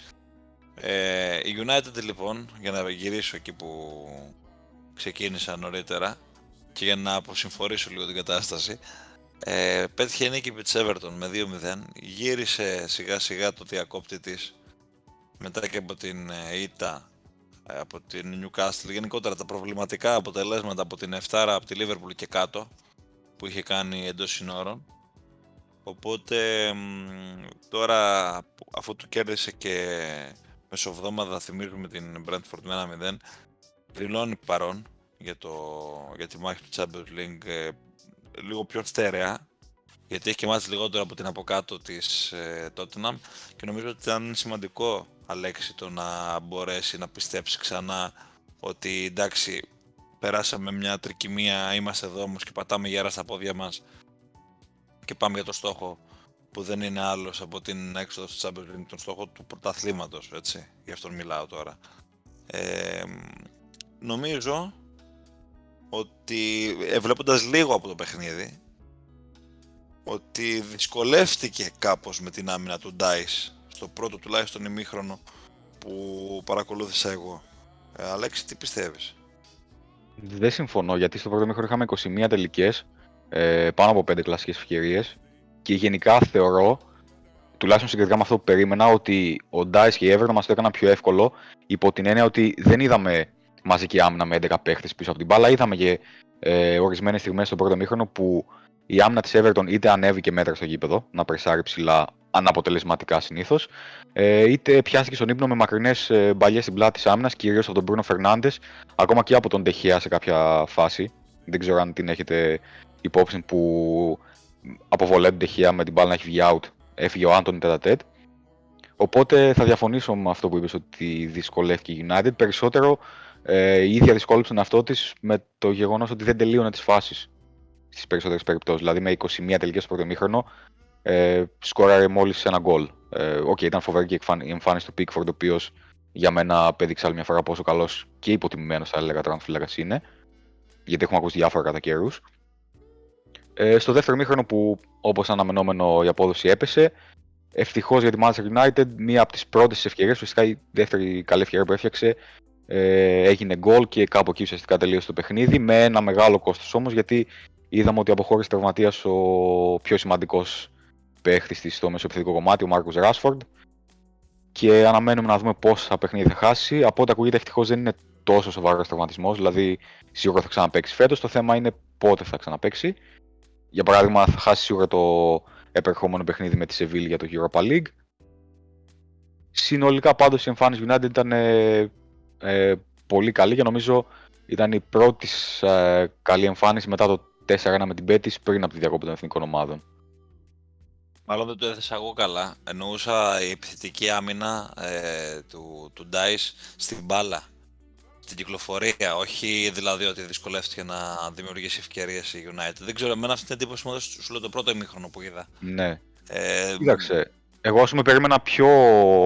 Ε, η United λοιπόν, για να γυρίσω εκεί που ξεκίνησα νωρίτερα και για να αποσυμφορήσω λίγο την κατάσταση, ε, πέτυχε νίκη με Everton με 2-0, γύρισε σιγά σιγά το διακόπτη της μετά και από την ΙΤΑ ε, από την Newcastle, γενικότερα τα προβληματικά αποτελέσματα από την 7 από τη Liverpool και κάτω που είχε κάνει εντός συνόρων. Οπότε τώρα αφού του κέρδισε και μεσοβδόμαδα θυμίζουμε την Brentford με 1-0 δηλώνει παρόν για, το, για τη μάχη του Champions League ε, λίγο πιο στερεά γιατί έχει και μάθει λιγότερο από την από κάτω της ε, Tottenham και νομίζω ότι ήταν σημαντικό Αλέξη το να μπορέσει να πιστέψει ξανά ότι εντάξει περάσαμε μια τρικυμία, είμαστε εδώ όμως και πατάμε γέρα στα πόδια μας και πάμε για το στόχο που δεν είναι άλλος από την έξοδο στο Champions League, τον στόχο του πρωταθλήματος, έτσι, γι' αυτόν μιλάω τώρα. Ε, νομίζω ότι ε, βλέποντας λίγο από το παιχνίδι ότι δυσκολεύτηκε κάπως με την άμυνα του Dice στο πρώτο τουλάχιστον ημίχρονο που παρακολούθησα εγώ. Ε, Αλέξη, τι πιστεύεις; Δεν συμφωνώ, γιατί στο πρώτο ημίχρονο είχαμε 21 τελικές, ε, πάνω από 5 κλασικές ευκαιρίες και γενικά θεωρώ, τουλάχιστον συγκριτικά με αυτό που περίμενα, ότι ο Dice και η Everton μας το έκαναν πιο εύκολο υπό την έννοια ότι δεν είδαμε μαζική άμυνα με 11 παίχτες πίσω από την μπάλα, είδαμε και ε, ορισμένες στιγμές στο πρώτο μήχρονο που η άμυνα της Everton είτε ανέβηκε μέτρα στο γήπεδο, να πρεσάρει ψηλά αναποτελεσματικά συνήθως, ε, είτε πιάστηκε στον ύπνο με μακρινές ε, μπαλιές στην πλάτη της άμυνας, κυρίως από τον Μπρούνο Φερνάντε, ακόμα και από τον Τεχέα σε κάποια φάση. Δεν ξέρω αν την έχετε υπόψη που αποβολέ τον Τεχέα με την μπάλα να έχει βγει out. Έφυγε ο Άντων τέτα Οπότε θα διαφωνήσω με αυτό που είπες ότι δυσκολεύτηκε η United. Περισσότερο ε, η ίδια δυσκόλεψε τον εαυτό της με το γεγονός ότι δεν τελείωνε τις φάσεις στις περισσότερες περιπτώσεις. Δηλαδή με 21 τελικές στο πρώτο μήχρονο ε, σκόραρε μόλις ένα γκολ. Ε, okay, ήταν φοβερή και η εμφάνιση του Pickford, ο οποίος για μένα απέδειξε άλλη μια φορά πόσο καλός και υποτιμημένος θα έλεγα τραυματοφύλακα είναι. Γιατί έχουμε ακούσει διάφορα κατά καιρούς. Ε, στο δεύτερο μήχρονο που όπως αναμενόμενο η απόδοση έπεσε, ευτυχώς για τη Manchester United, μία από τις πρώτες ευκαιρίες, ουσιαστικά η δεύτερη καλή ευκαιρία που έφτιαξε, ε, έγινε γκολ και κάπου εκεί ουσιαστικά τελείωσε το παιχνίδι. Με ένα μεγάλο κόστος όμως, γιατί είδαμε ότι αποχώρησε τραυματίας ο πιο σημαντικός παίχτης της στο μεσοεπιθετικό κομμάτι, ο Μάρκο Ράσφορντ. Και αναμένουμε να δούμε πόσα παιχνίδια θα χάσει. Από ό,τι ακούγεται, ευτυχώς δεν είναι τόσο σοβαρός τραυματισμός. Δηλαδή, σίγουρα θα ξαναπέξει φέτος. Το θέμα είναι πότε θα ξαναπέξει. Για παράδειγμα, θα χάσει σίγουρα το επερχόμενο παιχνίδι με τη Σεβίλη για το Europa League. Συνολικά πάντως η εμφάνιση United ήταν ε, ε, πολύ καλή και νομίζω ήταν η πρώτη ε, καλή εμφάνιση μετά το 4-1 με την Πέτης πριν από τη διακόπη των εθνικών ομάδων. Μάλλον δεν το έθεσα εγώ καλά. Εννοούσα η επιθετική άμυνα ε, του, του Dice στην μπάλα. Στην κυκλοφορία. Όχι δηλαδή ότι δυσκολεύτηκε να δημιουργήσει ευκαιρίες η United. Δεν ξέρω, εμένα αυτή την εντύπωση μου έδωσε σου λέω το πρώτο ημίχρονο που είδα. Ναι. Ε, Κοίταξε. Εγώ ας πούμε περίμενα πιο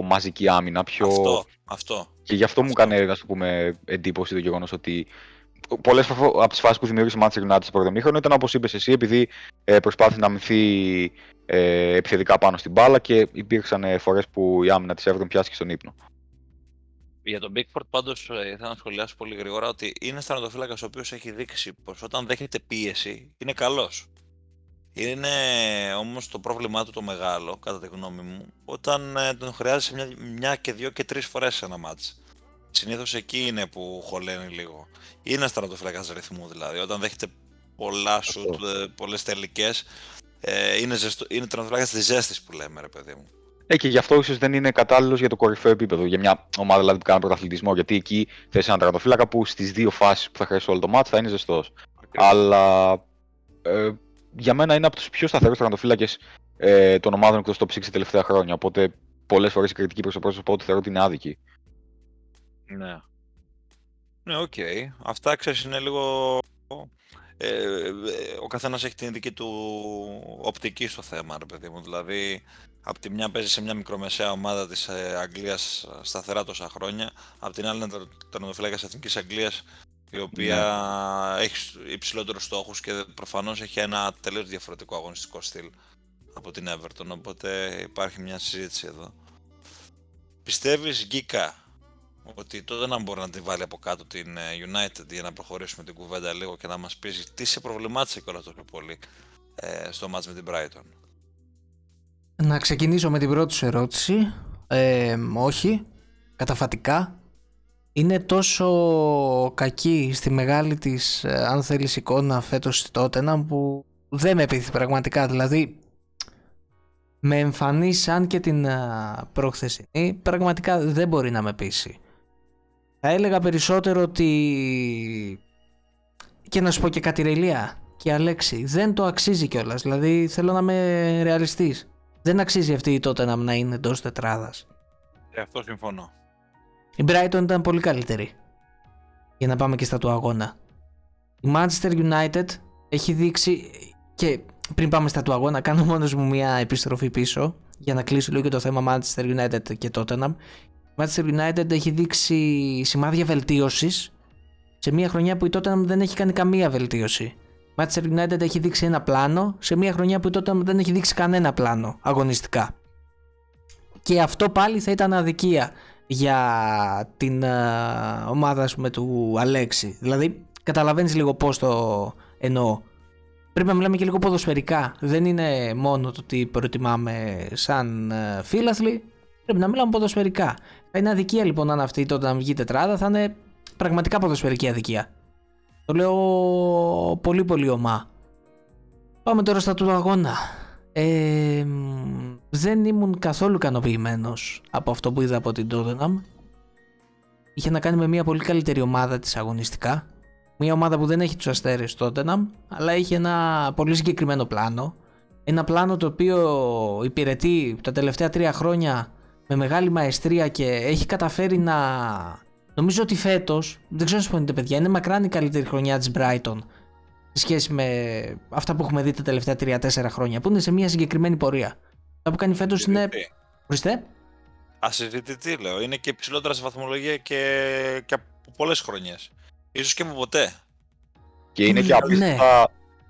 μαζική άμυνα. Πιο... Αυτό. αυτό. Και γι' αυτό, αυτό. μου έκανε ας πούμε, εντύπωση το γεγονός ότι πολλές από τις φάσεις που δημιούργησε η Manchester United στο πρώτο μήχρονο ήταν όπως είπες εσύ, επειδή ε, προσπάθησε να μυθεί ε, επιθετικά πάνω στην μπάλα και υπήρξαν ε, φορές που η άμυνα της Everton πιάστηκε στον ύπνο. Για τον Bigford πάντως ε, ήθελα να σχολιάσω πολύ γρήγορα ότι είναι στρατοφύλακας ο οποίος έχει δείξει πως όταν δέχεται πίεση είναι καλός. Είναι όμως το πρόβλημά του το μεγάλο, κατά τη γνώμη μου, όταν ε, τον χρειάζεσαι μια, μια και δύο και τρεις φορές σε ένα μάτς. Συνήθως εκεί είναι που χωλαίνει λίγο. Είναι στρατοφύλακας ρυθμού δηλαδή. Όταν δέχεται πολλά σουτ, ε, πολλές τελικές. Ε, είναι, ζεστό, είναι τερματοφύλακας της ζέστης που λέμε ρε παιδί μου. Ε, και γι' αυτό ίσως δεν είναι κατάλληλος για το κορυφαίο επίπεδο. Για μια ομάδα δηλαδή, που κάνει πρωταθλητισμό. Γιατί εκεί θες έναν τερματοφύλακα που στις δύο φάσεις που θα χρειαστεί όλο το μάτι θα είναι ζεστός. Αλλά ε, για μένα είναι από τους πιο σταθερούς τερματοφύλακε ε, των ομάδων εκτός top 6 τα τελευταία χρόνια. Οπότε πολλές φορές η κριτική προς το πρόσωπο ότι θεωρώ ότι είναι άδικη. Ναι. Ναι, οκ. Αυτά ξέρεις είναι λίγο... Ε, ε, ο καθένας έχει την δική του οπτική στο θέμα, ρε παιδί μου. Δηλαδή, από τη μια παίζει σε μια μικρομεσαία ομάδα της ε, Αγγλίας σταθερά τόσα χρόνια, από την άλλη είναι τερματοφύλακας Εθνικής Αγγλίας, η οποία έχει υψηλότερους στόχους και προφανώς έχει ένα τελείως διαφορετικό αγωνιστικό στυλ από την Everton, οπότε υπάρχει μια συζήτηση εδώ. Πιστεύεις, Γκίκα, ότι τότε να μπορεί να τη βάλει από κάτω την ε, United για να προχωρήσουμε την κουβέντα λίγο και να μας πεις τι σε προβλημάτισε κιόλας τόσο πολύ ε, στο match με την Brighton; Να ξεκινήσω με την πρώτη σου ερώτηση. Ε, όχι, καταφατικά. Είναι τόσο κακή στη μεγάλη της, ε, αν θέλεις, εικόνα φέτος στη Tottenham που δεν με πείθει πραγματικά. Δηλαδή, με εμφανή σαν και την προχθεσινή, πραγματικά δεν μπορεί να με πείσει. Θα έλεγα περισσότερο ότι. Και να σου πω και κάτι ρελία και Αλέξη, δεν το αξίζει κιόλας. Δηλαδή θέλω να είμαι ρεαλιστής. Δεν αξίζει αυτή η τότε να είναι εντός τετράδας. Ε, αυτό συμφωνώ. Η Brighton ήταν πολύ καλύτερη. Για να πάμε και στα του αγώνα. Η Manchester United έχει δείξει. Και πριν πάμε στα του αγώνα, κάνω μόνος μου μια επιστροφή πίσω για να κλείσω λίγο και το θέμα Manchester United και Tottenham. Manchester United έχει δείξει σημάδια βελτίωσης σε μια χρονιά που η Tottenham δεν έχει κάνει καμία βελτίωση. Manchester United έχει δείξει ένα πλάνο σε μια χρονιά που η Tottenham δεν έχει δείξει κανένα πλάνο αγωνιστικά. Και αυτό πάλι θα ήταν αδικία για την uh, ομάδα πούμε, του Αλέξη. Δηλαδή, καταλαβαίνεις λίγο πώς το εννοώ. Πρέπει να μιλάμε και λίγο ποδοσφαιρικά. Δεν είναι μόνο το ότι προτιμάμε σαν uh, φίλαθλοι, Πρέπει να μιλάμε ποδοσφαιρικά. Θα είναι αδικία λοιπόν αν αυτή τότε να βγει τετράδα, θα είναι πραγματικά ποδοσφαιρική αδικία. Το λέω πολύ πολύ ομά. Πάμε τώρα στα του αγώνα. Ε, δεν ήμουν καθόλου ικανοποιημένος από αυτό που είδα από την Tottenham. Είχε να κάνει με μια πολύ καλύτερη ομάδα της αγωνιστικά. Μια ομάδα που δεν έχει τους αστέρες Tottenham, αλλά έχει ένα πολύ συγκεκριμένο πλάνο. Ένα πλάνο το οποίο υπηρετεί τα τελευταία τρία χρόνια με μεγάλη μαεστρία και έχει καταφέρει να. Νομίζω ότι φέτος, δεν ξέρω αν συμφωνείτε παιδιά, είναι μακράν η καλύτερη χρονιά της Brighton σε σχέση με αυτά που έχουμε δει τα τελευταία 3-4 χρόνια, που είναι σε μια συγκεκριμένη πορεία. Αυτό που κάνει φέτος είναι. Ορίστε. Ασυζητητή λέω. Είναι και υψηλότερα σε βαθμολογία και, και από πολλές χρονιές. σω και από ποτέ. Και είναι και απίστευτα, ναι.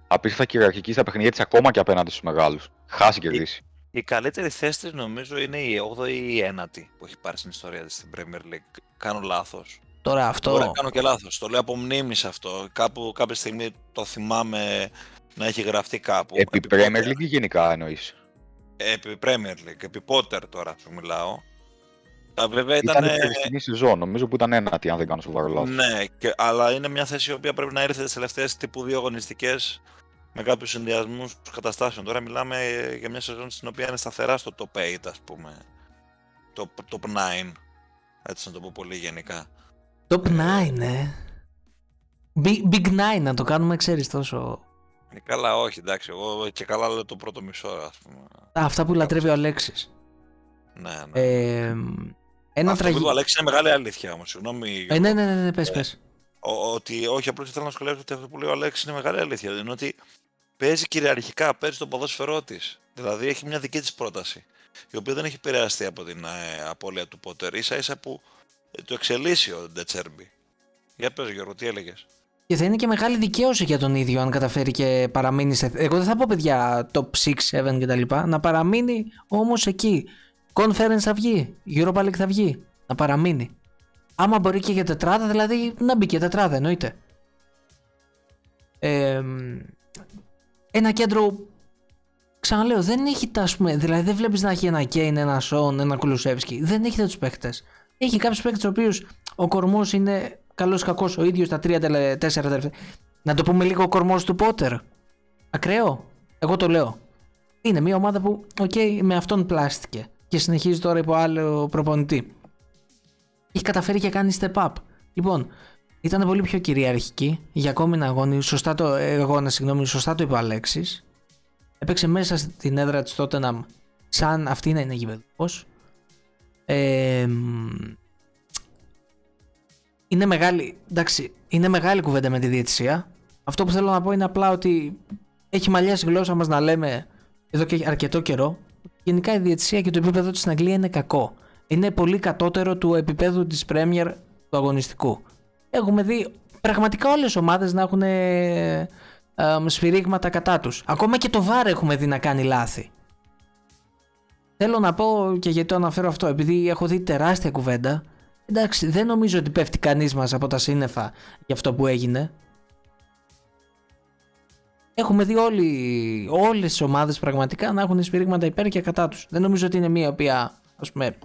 απίστευτα κυριαρχική στα παιχνίδια της ακόμα και απέναντι στους μεγάλους. Χάσει κερδίσει. Η καλύτερη θέση της νομίζω είναι η 8η ή η 9η που έχει πάρει στην ιστορία της στην Premier League. Κάνω λάθος. Τώρα αυτό... Τώρα κάνω και λάθος. Το λέω από μνήμης αυτό. Κάπου κάποια στιγμή το θυμάμαι να έχει γραφτεί κάπου. Επί, επί Premier League ή γενικά εννοείς. Επί Premier League. Επί Potter τώρα που μιλάω. Βέβαια ήταν. Ήταν περιστινή σεζόν, νομίζω που ήταν ένατη, αν δεν κάνω σοβαρό λάθος. Ναι, και, αλλά είναι μια θέση η οποία πρέπει να ήρθε τις τελευταίες τύπου δύο αγωνιστικές με κάποιους συνδυασμούς καταστάσεων. Τώρα μιλάμε για μια σεζόν στην οποία είναι σταθερά στο top 8, ας πούμε. Το top 9. Έτσι να το πω πολύ γενικά. Top 9, ναι. Big, big 9 να το κάνουμε, ξέρεις τόσο. Ε, καλά, όχι, εντάξει. Εγώ και καλά λέω το πρώτο μισό, ας πούμε. Α, αυτά που λατρεύει ο Αλέξης. Ναι, ναι. Ε, ένα Αυτό τραγι... που ο Αλέξης είναι μεγάλη αλήθεια όμως. Συγγνώμη. Ε, ναι, ναι, ναι, ναι, πες, πες. Ότι όχι, απλώς ήθελα να σχολιάσω ότι αυτό που λέει ο Αλέξης είναι μεγάλη αλήθεια. Είναι ότι παίζει κυριαρχικά, παίζει το ποδόσφαιρό της. Δηλαδή έχει μια δική της πρόταση. Η οποία δεν έχει επηρεαστεί από την ε, απώλεια του Πότερ. σα ίσα που ε, το εξελίσσει ο Ντετσέρμπι. Για πες Γιώργο, τι έλεγες; Και θα είναι και μεγάλη δικαίωση για τον ίδιο αν καταφέρει και παραμείνει σε. Εγώ δεν θα πω παιδιά top 6, 7 κτλ. Να παραμείνει όμως εκεί. Conference θα βγει. Europa League θα βγει. Να παραμείνει. Άμα μπορεί και για τετράδα, δηλαδή να μπει και τετράδα εννοείται. Ε, ένα κέντρο. Ξαναλέω, δεν έχει τα πούμε, δηλαδή δεν βλέπεις να έχει ένα Κέιν, ένα Σον, ένα Κουλουσεύσκι. Δεν έχει του παίχτε. Έχει κάποιους παίχτε ο οποίου ο κορμός είναι καλός κακός ο ίδιος τα 3-4 τελευταία. Να το πούμε λίγο ο κορμός του Πότερ. Ακραίο. Εγώ το λέω. Είναι μια ομάδα που, οκ, με αυτόν πλάστηκε και συνεχίζει τώρα υπό άλλο προπονητή. Έχει καταφέρει και κάνει step up. Λοιπόν, ήταν πολύ πιο κυριαρχική για ακόμη ένα αγώνα. Σωστά το, αγώνα, συγγνώμη, σωστά το είπε ο Αλέξης. Έπαιξε μέσα στην έδρα της Tottenham σαν αυτή να είναι γηπεδικός. Ε, είναι μεγάλη, εντάξει, είναι μεγάλη κουβέντα με τη διαιτησία. Αυτό που θέλω να πω είναι απλά ότι έχει μαλλιάσει η γλώσσα μας να λέμε εδώ και αρκετό καιρό. Γενικά η διαιτησία και το επίπεδο της στην Αγγλία είναι κακό. Είναι πολύ κατώτερο του επίπεδου της Premier του αγωνιστικού. Έχουμε δει πραγματικά όλες οι ομάδες να έχουν ε, σφυρίγματα κατά τους. Ακόμα και το VAR έχουμε δει να κάνει λάθη. Θέλω να πω και γιατί το αναφέρω αυτό, επειδή έχω δει τεράστια κουβέντα. Εντάξει, δεν νομίζω ότι πέφτει κανείς μας από τα σύννεφα για αυτό που έγινε. Έχουμε δει όλοι, όλες τις ομάδες πραγματικά να έχουν σφυρίγματα υπέρ και κατά τους. Δεν νομίζω ότι είναι μία η οποία, ας πούμε,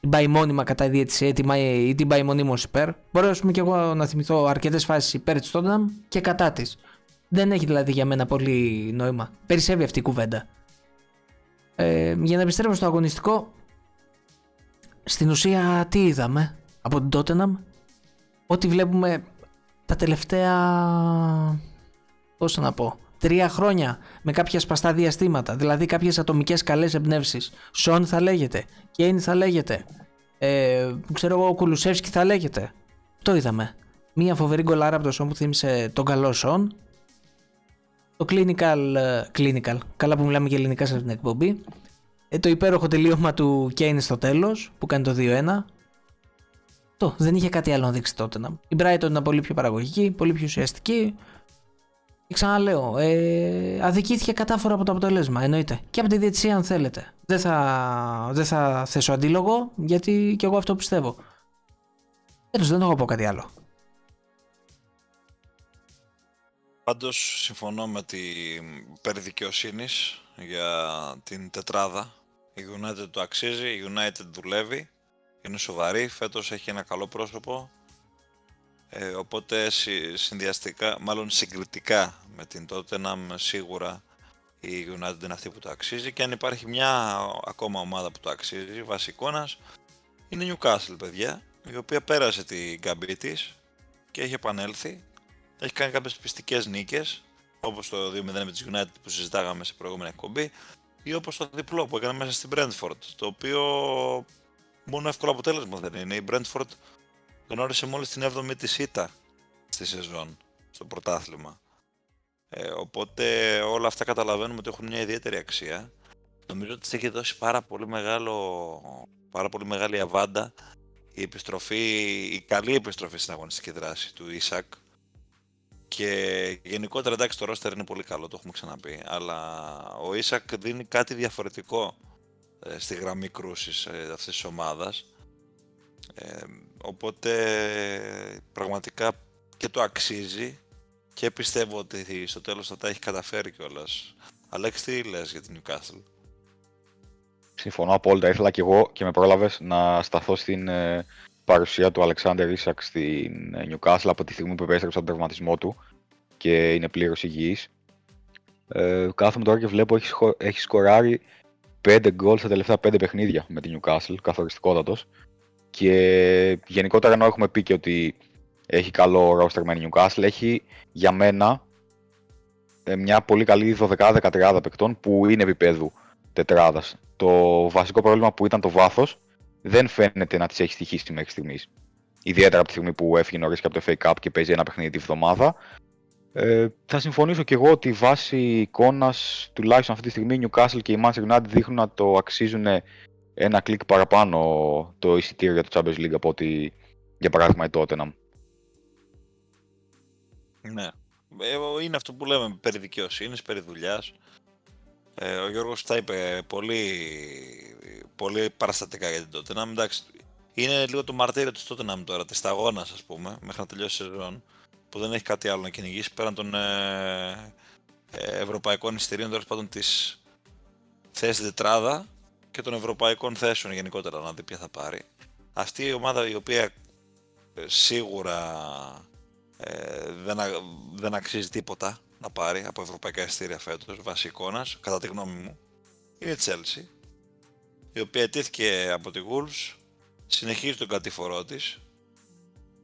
την πάει μόνιμα κατά η διαιτησία ή την πάει μονίμως υπέρ. Μπορώ πούμε, και εγώ να θυμηθώ αρκετές φάσεις υπέρ της Tottenham και κατά της. Δεν έχει δηλαδή για μένα πολύ νόημα. Περισσεύει αυτή η κουβέντα. Ε, για να επιστρέψω στο αγωνιστικό, στην ουσία τι είδαμε; Από την Tottenham. Ό,τι βλέπουμε τα τελευταία, πώς να πω, τρία χρόνια με κάποια σπαστά διαστήματα. Δηλαδή κάποιες ατομικές καλές εμπνεύσεις. Σον θα λέγεται, Κέιν θα λέγεται, ε, ξέρω εγώ ο Κουλουσεύσκι θα λέγεται. Το είδαμε. Μία φοβερή γκολάρα από το Σον που θύμισε τον καλό Σον το clinical, ε, clinical, καλά που μιλάμε για ελληνικά σε αυτήν την εκπομπή, ε, το υπέροχο τελείωμα του Kane στο τέλος, που κάνει το 2-1. Το, δεν είχε κάτι άλλο να δείξει τότε. Η Brighton ήταν πολύ πιο παραγωγική, πολύ πιο ουσιαστική. Και ξαναλέω, ε, αδικήθηκε κατάφορα από το αποτέλεσμα, εννοείται. Και από τη διετησία αν θέλετε. Δεν θα, δεν θα θέσω αντίλογο, γιατί και εγώ αυτό πιστεύω. Έτως δεν έχω πω κάτι άλλο. Πάντως συμφωνώ με την περί δικαιοσύνης για την τετράδα. Η United το αξίζει, η United δουλεύει, είναι σοβαρή, φέτος έχει ένα καλό πρόσωπο. Ε, οπότε συνδυαστικά, μάλλον συγκριτικά με την Tottenham σίγουρα η United είναι αυτή που το αξίζει και αν υπάρχει μια ακόμα ομάδα που το αξίζει βασικόνας είναι η Newcastle παιδιά η οποία πέρασε την καμπή της και έχει επανέλθει έχει κάνει κάποιες πιστικές νίκες, όπως το 2-0 με τη United που συζητάγαμε σε προηγούμενη εκπομπή, ή όπως το διπλό που έκανε μέσα στην Brentford. Το οποίο μόνο εύκολο αποτέλεσμα δεν είναι. Η Brentford γνώρισε μόλις την 7η της ήττα στη σεζόν, στο πρωτάθλημα. Ε, οπότε όλα αυτά καταλαβαίνουμε ότι έχουν μια ιδιαίτερη αξία. Νομίζω ότι της έχει δώσει πάρα πολύ, μεγάλο, πάρα πολύ μεγάλη αβάντα η επιστροφή, η καλή επιστροφή στην αγωνιστική δράση του Ισακ, και γενικότερα εντάξει το ρόστερ είναι πολύ καλό, το έχουμε ξαναπεί. Αλλά ο Ίσακ δίνει κάτι διαφορετικό ε, στη γραμμή κρούσης ε, αυτής της ομάδας. Ε, οπότε πραγματικά και το αξίζει και πιστεύω ότι στο τέλος θα τα έχει καταφέρει κιόλας. Αλέξη, τι λες για την Newcastle; Συμφωνώ απόλυτα. Ήθελα και εγώ και με πρόλαβες να σταθώ στην ε, παρουσία του Αλεξάνδρ Ίσακ στην Newcastle από τη στιγμή που επέστρεψε τον τραυματισμό του και είναι πλήρως υγιής. Ε, κάθομαι τώρα και βλέπω έχει, έχει σκοράρει 5 γκολ στα τελευταία 5 παιχνίδια με την Newcastle, καθοριστικότατος. Και γενικότερα ενώ έχουμε πει και ότι έχει καλό roster με την Newcastle, έχει για μένα ε, μια πολύ καλή 12-13 παικτών που είναι επίπεδου τετράδας. Το βασικό πρόβλημα που ήταν το βάθος δεν φαίνεται να τη έχει στοιχήσει μέχρι στιγμής. Ιδιαίτερα από τη στιγμή που έφυγε νωρίς και από το FA Cup και παίζει ένα παιχνίδι τη βδομάδα. Ε, θα συμφωνήσω και εγώ ότι βάσει εικόνας, τουλάχιστον αυτή τη στιγμή, η Newcastle και η Manchester United δείχνουν να το αξίζουν ένα κλικ παραπάνω το εισιτήριο για το Champions League από ότι για παράδειγμα η Tottenham. Ναι. Ε, είναι αυτό που λέμε περί δικαιοσύνης, περί δουλειάς. Ε, ο Γιώργος τα είπε πολύ, πολύ παραστατικά για την Tottenham. Εντάξει, είναι λίγο το μαρτύριο της Tottenham τώρα, της σταγόνας ας πούμε, μέχρι να τελειώσει η σεζόν, που δεν έχει κάτι άλλο να κυνηγήσει πέραν των ε, ε, ευρωπαϊκών εισιτηρίων, τέλος πάντων της θέσης τετράδα και των ευρωπαϊκών θέσεων γενικότερα, να δει ποια θα πάρει. Αυτή η ομάδα η οποία ε, σίγουρα ε, δεν, α- δεν αξίζει τίποτα να πάρει από ευρωπαϊκά εισιτήρια φέτος, βάσει εικόνας, κατά τη γνώμη μου, είναι η Chelsea, η οποία αιτήθηκε από τη Wolves, συνεχίζει τον κατηφορό της.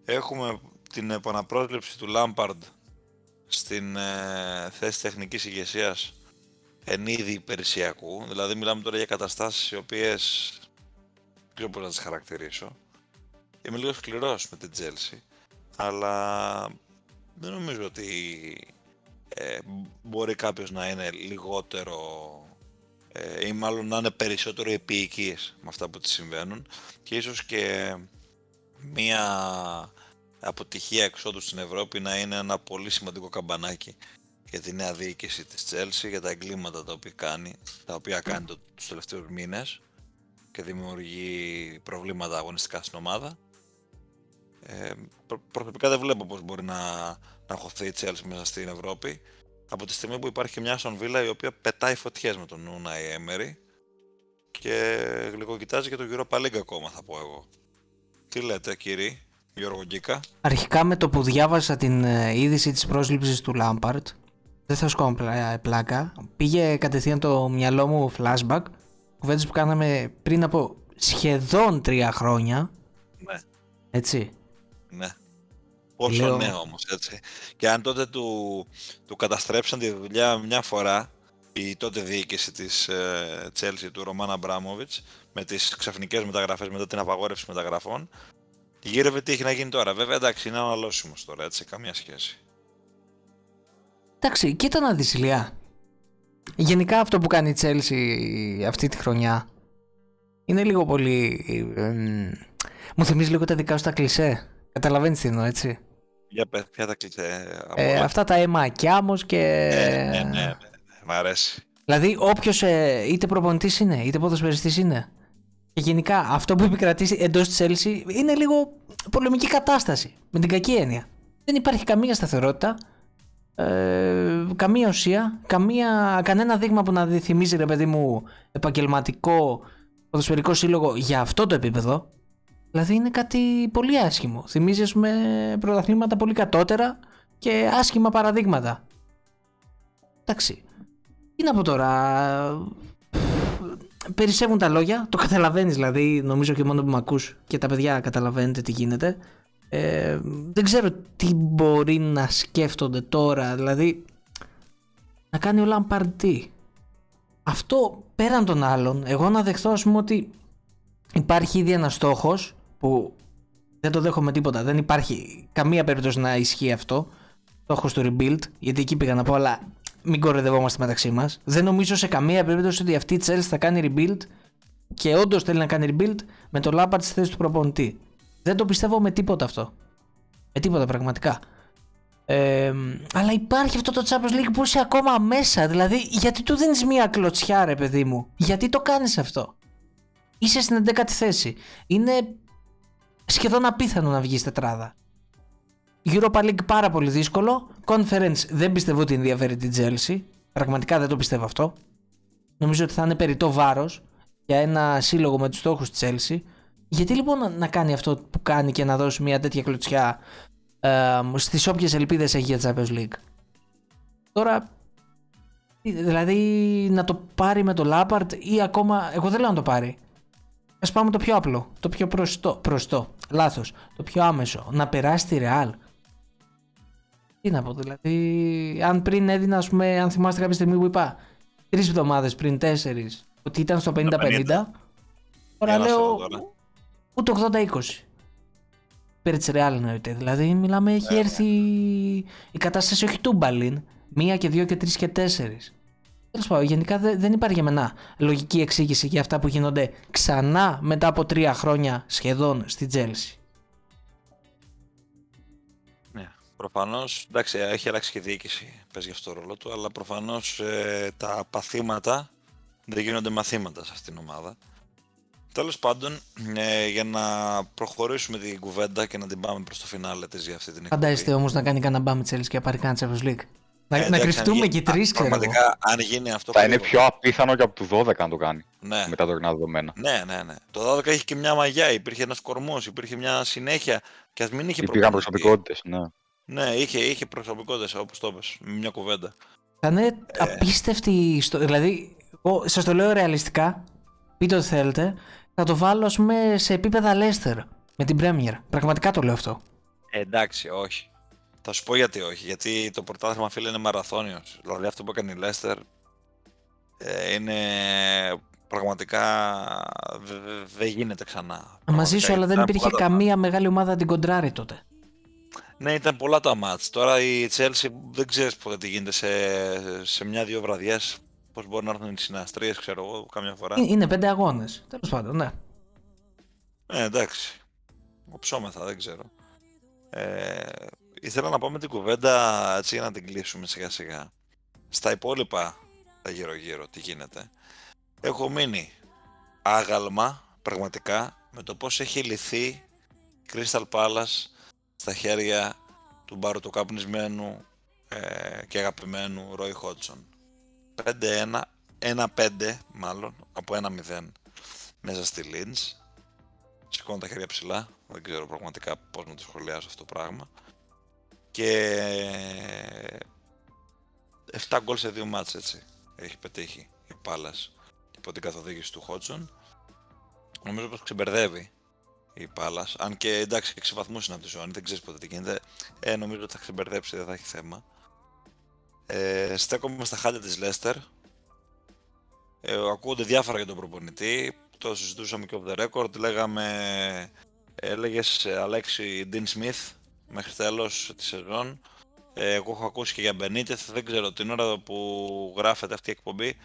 Έχουμε την επαναπρόσληψη του Lampard στην ε, θέση τεχνικής ηγεσίας εν είδη υπηρεσιακού. Δηλαδή μιλάμε τώρα για καταστάσεις οι οποίες δεν ξέρω πώς να τις χαρακτηρίσω. Είμαι λίγο σκληρός με την Chelsea, αλλά δεν νομίζω ότι ε, μπορεί κάποιος να είναι λιγότερο ε, ή μάλλον να είναι περισσότερο επίοικης με αυτά που της συμβαίνουν και ίσως και μία αποτυχία εξόδου στην Ευρώπη να είναι ένα πολύ σημαντικό καμπανάκι για τη νέα διοίκηση της Chelsea, για τα εγκλήματα τα οποία κάνει, τα οποία κάνει το, τους τελευταίους μήνες και δημιουργεί προβλήματα αγωνιστικά στην ομάδα. Ε, προ- προσωπικά δεν βλέπω πώς μπορεί να, να χωθεί η Chelsea μέσα στην Ευρώπη από τη στιγμή που υπάρχει και μια Aston Villa η οποία πετάει φωτιές με τον Unai Emery και γλυκοκοιτάζει και το Europa League ακόμα θα πω εγώ. Τι λέτε κύριοι, Γιώργο Γκίκα. Αρχικά με το που διάβασα την ε, είδηση της πρόσληψης του Λάμπαρτ, δεν θα σου κάνω πλα- πλάκα, πήγε κατευθείαν το μυαλό μου flashback, κουβέντες που κάναμε πριν από σχεδόν τρία χρόνια, Ναι. έτσι. Ναι. Πόσο Λέω- ναι όμως, έτσι. Και αν τότε του, του καταστρέψαν τη δουλειά μια φορά η τότε διοίκηση της ε, Chelsea του Ρωμάν Αμπράμοβιτς με τις ξαφνικές μεταγραφές μετά την απαγόρευση μεταγραφών γύρευε τι έχει να γίνει τώρα. Βέβαια εντάξει είναι αναλώσιμος τώρα έτσι, καμία σχέση. Εντάξει, κοίτα να δεις Ηλία. Γενικά αυτό που κάνει η Chelsea αυτή τη χρονιά είναι λίγο πολύ... εμ, μου θυμίζει λίγο τα δικά σου τα κλισέ. Καταλαβαίνεις τι εννοώ, έτσι. Για πες, ποια τα κλείσε από Ε, όλα. αυτά τα αίμα Κιάμος και... Ναι, ναι, ναι, ναι, ναι, μ' αρέσει. Δηλαδή, όποιος είτε προπονητής είναι, είτε ποδοσφαιριστής είναι. Και γενικά αυτό που επικρατήσει εντός της Chelsea είναι λίγο πολεμική κατάσταση. Με την κακή έννοια. Δεν υπάρχει καμία σταθερότητα, ε, καμία ουσία, καμία, κανένα δείγμα που να θυμίζει ρε παιδί μου επαγγελματικό ποδοσφαιρικό σύλλογο για αυτό το επίπεδο. Δηλαδή είναι κάτι πολύ άσχημο. Θυμίζει ας πούμε πρωταθλήματα πολύ κατώτερα και άσχημα παραδείγματα. Εντάξει. Τι να πω τώρα. Περισσεύουν τα λόγια, το καταλαβαίνεις δηλαδή, νομίζω και μόνο που με ακούς και τα παιδιά καταλαβαίνετε τι γίνεται. Ε, δεν ξέρω τι μπορεί να σκέφτονται τώρα, δηλαδή να κάνει ο Lampard τι. Αυτό πέραν των άλλων, εγώ να δεχθώ ας πούμε ότι υπάρχει ήδη ένας στόχος που δεν το δέχομαι τίποτα, δεν υπάρχει καμία περίπτωση να ισχύει αυτό, στόχος του rebuild, γιατί εκεί πήγα να πω, αλλά μην κοροϊδευόμαστε μεταξύ μας. Δεν νομίζω σε καμία περίπτωση ότι αυτή η Chelsea θα κάνει rebuild και όντως θέλει να κάνει rebuild με το Lampard στη θέση του προπονητή. Δεν το πιστεύω με τίποτα αυτό. Με τίποτα πραγματικά. Ε, αλλά υπάρχει αυτό το Champions League που είσαι ακόμα μέσα. Δηλαδή, γιατί του δίνεις μία κλωτσιά, ρε παιδί μου; Γιατί το κάνεις αυτό; Είσαι στην 11η θέση. Είναι σχεδόν απίθανο να βγεις τετράδα. Europa League πάρα πολύ δύσκολο. Conference δεν πιστεύω ότι ενδιαφέρει την Chelsea. Πραγματικά δεν το πιστεύω αυτό. Νομίζω ότι θα είναι περιττό βάρος για ένα σύλλογο με τους στόχους της Chelsea. Γιατί λοιπόν να, να κάνει αυτό που κάνει και να δώσει μια τέτοια κλωτσιά ε, στις όποιες ελπίδες έχει για Champions League; Τώρα, τι, δηλαδή να το πάρει με το Lampard ή ακόμα. Εγώ δεν λέω να το πάρει. Α πάμε το πιο απλό, το πιο προστό, προστό, λάθος, το πιο άμεσο, να περάσει τη Real. Τι να πω, δηλαδή, αν πριν έδινα, ας πούμε, αν θυμάστε κάποια στιγμή που είπα, τρεις εβδομάδες πριν, τέσσερις, ότι ήταν στο 50-50, τώρα Για να λέω σου δω τώρα. ούτε 80-20. Πέρα της Real εννοείται, δηλαδή μιλάμε, Ναι, έχει έρθει η κατάσταση όχι τούμπαλιν, μία και δύο και τρεις και τέσσερις. Τέλος πάντων, γενικά δε- δεν υπάρχει για μένα λογική εξήγηση για αυτά που γίνονται ξανά μετά από τρία χρόνια σχεδόν στη Τζέλση. Προφανώς. Εντάξει, έχει αλλάξει και η διοίκηση, παίζει αυτό το ρόλο του, αλλά προφανώς τα παθήματα δεν γίνονται μαθήματα σε αυτήν την ομάδα. Τέλος πάντων, ε, για να προχωρήσουμε την κουβέντα και να την πάμε προς το φινάλε της για αυτή την εκπομπή. Φαντάζεστε όμως να κάνει κανένα μπάμ Τζέλση και να πάρει κανένα Champions League; Να, Ε, να εντάξει, αν κρυφτούμε γίνει- και οι τρεις, α, ξέρω εγώ. Πραγματικά, αν γίνει αυτό. Θα είναι γρήγορα. πιο απίθανο και από του 12 να το κάνει Ναι. με τα τωρινά δεδομένα. Ναι, ναι, ναι. Το 12 είχε και μια μαγιά, υπήρχε ένας κορμός, υπήρχε μια συνέχεια. Και ας μην είχε Υπήρχαν προπονητή. προσωπικότητες, ναι. Ναι, είχε, είχε προσωπικότητες, όπως το είπες, με μια κουβέντα. Θα είναι απίστευτη ιστορία. Δηλαδή, εγώ σας το λέω ρεαλιστικά, πείτε ό,τι θέλετε, θα το βάλω ας πούμε σε επίπεδα Leicester με την Premier. Πραγματικά το λέω αυτό. Ε, εντάξει, όχι. Θα σου πω γιατί όχι. Γιατί το πρωτάθλημα φίλε είναι μαραθώνιος. Δηλαδή αυτό που έκανε η Leicester ε, είναι πραγματικά δε- δε- δεν γίνεται ξανά. Μαζί Πραγματικά σου, αλλά δεν ήταν υπήρχε πολλά τα καμία μεγάλη ομάδα να την κοντράρει τότε. Ναι, ήταν πολλά τα μάτς. Τώρα η Chelsea δεν ξέρεις πότε τι γίνεται σε, σε μια-δύο βραδιές. Πώς μπορεί να έρθουν οι συναστρίες, ξέρω εγώ, καμιά φορά. Ε, Είναι πέντε αγώνες. Τέλος πάντων, ναι. Ε, εντάξει. Οψόμεθα, δεν ξέρω. Ε, ήθελα να πάμε την κουβέντα έτσι για να την κλείσουμε σιγά σιγά. Στα υπόλοιπα τα γύρω-γύρω, τι γίνεται. Έχω μείνει άγαλμα, πραγματικά, με το πώς έχει λυθεί η Crystal Palace στα χέρια του μπαρουτοκαπνισμένου ε, και αγαπημένου Roy Hodgson. 5-1, 1-5 μάλλον, από 1-0 μέσα στη Lynch. Σηκώνω τα χέρια ψηλά. Δεν ξέρω πραγματικά πώς να το σχολιάσω αυτό το πράγμα. Και 7 γκολ σε δύο μάτς έτσι έχει πετύχει η Πάλας υπό την καθοδήγηση του Χότσον. Νομίζω πως ξεμπερδεύει η Πάλας. Αν και εντάξει 6 βαθμούς είναι από τη ζώνη, δεν ξέρεις πότε τι γίνεται. Ε, νομίζω ότι θα ξεμπερδέψει, δεν θα έχει θέμα. Ε, στέκομαι στα χάλια της Λέστερ. Ε, ακούγονται διάφορα για τον προπονητή. Το συζητούσαμε και off the record. Λέγαμε, έλεγες ε, Αλέξη Dean Smith μέχρι τέλος της σεζόν. Ε, εγώ έχω ακούσει και για Benitez. Δεν ξέρω την ώρα που γράφεται αυτή η εκπομπή.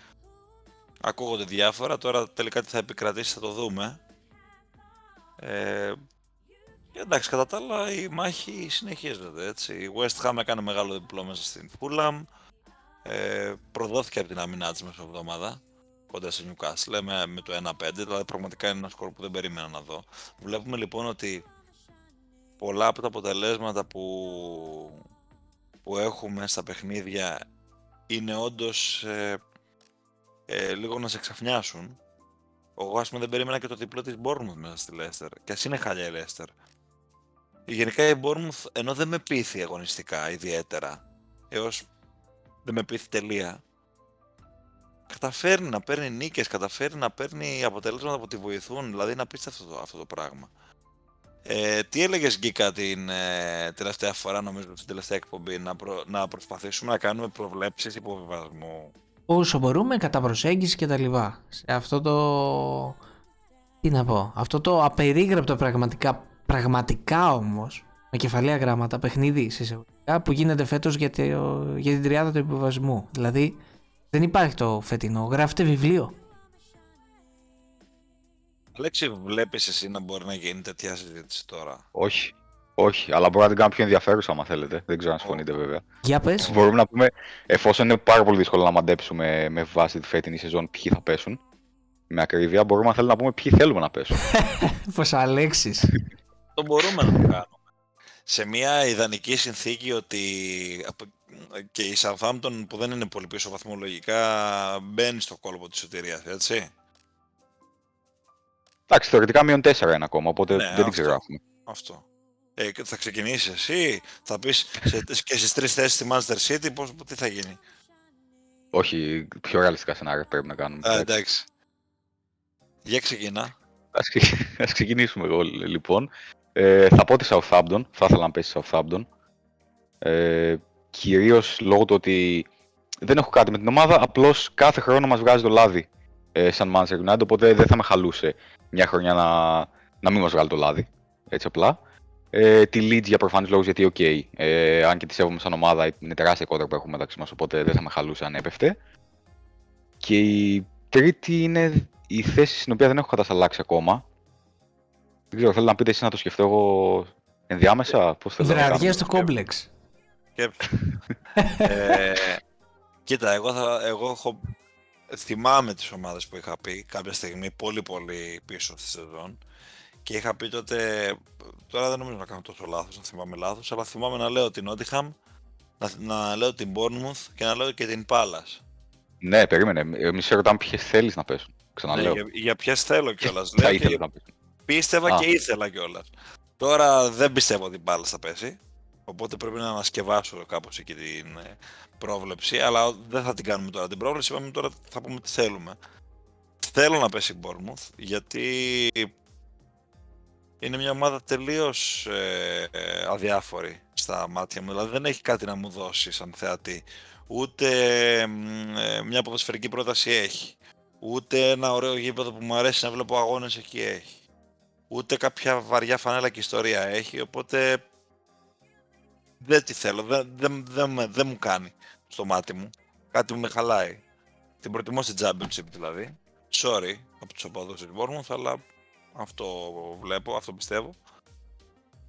Ακούγονται διάφορα. Τώρα τελικά τι θα επικρατήσει θα το δούμε. Ε, εντάξει, κατά τα άλλα η μάχη συνεχίζεται έτσι. Η West Ham έκανε μεγάλο διπλό μέσα στην Fulham. Ε, προδόθηκε από την αμυνά της μέσα εβδομάδα κοντά σε Newcastle με, με το 1-5, δηλαδή πραγματικά είναι ένα σκορ που δεν περίμενα να δω. Βλέπουμε λοιπόν ότι πολλά από τα αποτελέσματα που, που έχουμε στα παιχνίδια είναι όντως ε, ε, λίγο να σε ξαφνιάσουν. Εγώ ας πούμε δεν περίμενα και το διπλό της Bournemouth μέσα στη Leicester και ας είναι χαλιά η Leicester. Γενικά η Bournemouth ενώ δεν με πείθει αγωνιστικά ιδιαίτερα έως δεν με πείθει τελεία καταφέρνει να παίρνει νίκες, καταφέρνει να παίρνει αποτελέσματα που τη βοηθούν, δηλαδή είναι απίστευτο αυτό, αυτό το πράγμα. Ε, τι έλεγες Γκίκα την ε, τελευταία φορά, νομίζω στην τελευταία εκπομπή, να, προ, να προσπαθήσουμε να κάνουμε προβλέψεις υποβιβασμού; Όσο μπορούμε, κατά προσέγγιση και τα λοιπά. Σε αυτό το... Τι να πω, αυτό το απερίγραπτο πραγματικά, πραγματικά όμως, με κεφαλαία γράμματα, παιχνίδι σε εισαγωγικά, που γίνεται φέτος για, το, για την τριάδα του υποβιβασμού. Δηλαδή, δεν υπάρχει το φετινό, γράφεται βιβλίο. Αλέξη, βλέπεις εσύ να μπορεί να γίνει τέτοια συζήτηση τώρα; Όχι. Όχι, αλλά μπορώ να την κάνω πιο ενδιαφέρουσα, άμα θέλετε. Δεν ξέρω αν συμφωνείτε, βέβαια. Για πες. Μπορούμε να πούμε, εφόσον είναι πάρα πολύ δύσκολο να μαντέψουμε με βάση τη φετινή σεζόν ποιοι θα πέσουν, με ακρίβεια, μπορούμε να θέλουμε να πούμε ποιοι θέλουμε να πέσουν. Πως Αλέξης; Το μπορούμε να το κάνουμε. Σε μια ιδανική συνθήκη ότι και η Southampton που δεν είναι πολύ πίσω βαθμολογικά μπαίνει στο κόλπο της σωτηρίας, έτσι. Εντάξει, θεωρητικά μείον 4 είναι ακόμα, οπότε Ναι, δεν την αυτό. ξεγράφουμε. Αυτό. Ε, και θα ξεκινήσεις εσύ, θα πεις σε, και στις τρεις θέσεις στη Manchester City, πώς, τι θα γίνει; Όχι, πιο ρεαλιστικά σενάρια πρέπει να κάνουμε. Α, εντάξει. Για ξεκινά. Ας, ξε- ας ξεκινήσουμε εγώ λοιπόν. Ε, θα πω τη Southampton, θα ήθελα να πέσει Southampton. Ε, κυρίως λόγω του ότι δεν έχω κάτι με την ομάδα, απλώς κάθε χρόνο μας βγάζει το λάδι ε, σαν Manchester United, οπότε δεν θα με χαλούσε μια χρονιά να, να μην μας βγάλει το λάδι, έτσι απλά. Ε, τη Leeds για προφανείς λόγους γιατί οκ, ε, αν και τη σέβομαι σαν ομάδα είναι τεράστια κόντρα που έχουμε μεταξύ μας, οπότε δεν θα με χαλούσε αν έπεφτε. Και η τρίτη είναι η θέση στην οποία δεν έχω κατασταλάξει ακόμα. Δεν ξέρω, θέλω να πείτε εσείς να το σκεφτώ εγώ ενδιάμεσα, πώς θέλω να κάνω. Βραδιές του κόμπλεξ. Σκέψου. ε, κοίτα, εγώ, θα, εγώ έχω, θυμάμαι τις ομάδες που είχα πει κάποια στιγμή πολύ πολύ πίσω στη σεζόν και είχα πει τότε, τώρα δεν νομίζω να κάνω τόσο λάθος, να θυμάμαι λάθος, αλλά θυμάμαι να λέω την Nottingham, να, να λέω την Bournemouth και να λέω και την Palace. Ναι, περίμενε. Εμεί σε ρωτάμε ποιες θέλεις να πέσουν. Ναι, Ξαναλέω. για, για ποιες θέλω κιόλας. Θα λέω ήθελες και να πέσουν. πίστευα Α. και ήθελα κιόλας. Τώρα δεν πιστεύω ότι η Palace θα πέσει, Οπότε πρέπει να ανασκευάσω κάπως εκεί την ε, πρόβλεψη, αλλά δεν θα την κάνουμε τώρα την πρόβλεψη, είπαμε τώρα θα πούμε τι θέλουμε. Θέλω να πέσει η Bournemouth, γιατί είναι μια ομάδα τελείως ε, ε, αδιάφορη στα μάτια μου, δηλαδή δεν έχει κάτι να μου δώσεις σαν θεατή. Ούτε ε, μια ποδοσφαιρική πρόταση έχει. Ούτε ένα ωραίο γήπεδο που μου αρέσει να βλέπω αγώνες εκεί έχει. Ούτε κάποια βαριά φανέλα και ιστορία έχει, οπότε δεν τη θέλω, δεν, δεν, δεν, δεν μου κάνει στο μάτι μου. Κάτι μου με χαλάει. Την προτιμώ στην Championship δηλαδή. Sorry από τους οπαδούς της Bournemouth, αλλά αυτό βλέπω, αυτό πιστεύω.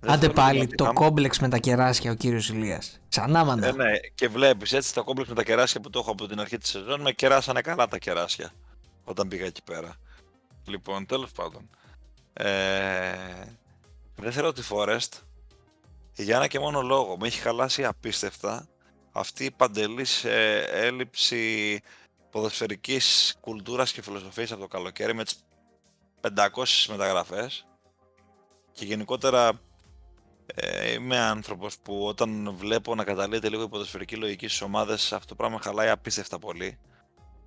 Άντε πάλι το κόμπλεξ με τα κεράσια ο κύριος Ηλίας. Ξανά μανά. Ε, ναι, και βλέπεις έτσι το κόμπλεξ με τα κεράσια που το έχω από την αρχή της σεζόν, με κεράσανε καλά τα κεράσια όταν πήγα εκεί πέρα. Λοιπόν, τέλος πάντων. Ε, δεν θέλω τη Forest για ένα και μόνο λόγο. Με έχει χαλάσει απίστευτα αυτή η παντελής ε, έλλειψη ποδοσφαιρικής κουλτούρας και φιλοσοφίας από το καλοκαίρι με τις 500 μεταγραφές. Και γενικότερα ε, είμαι άνθρωπος που όταν βλέπω να καταλύεται λίγο η ποδοσφαιρική λογική στις ομάδες αυτό το πράγμα χαλάει απίστευτα πολύ.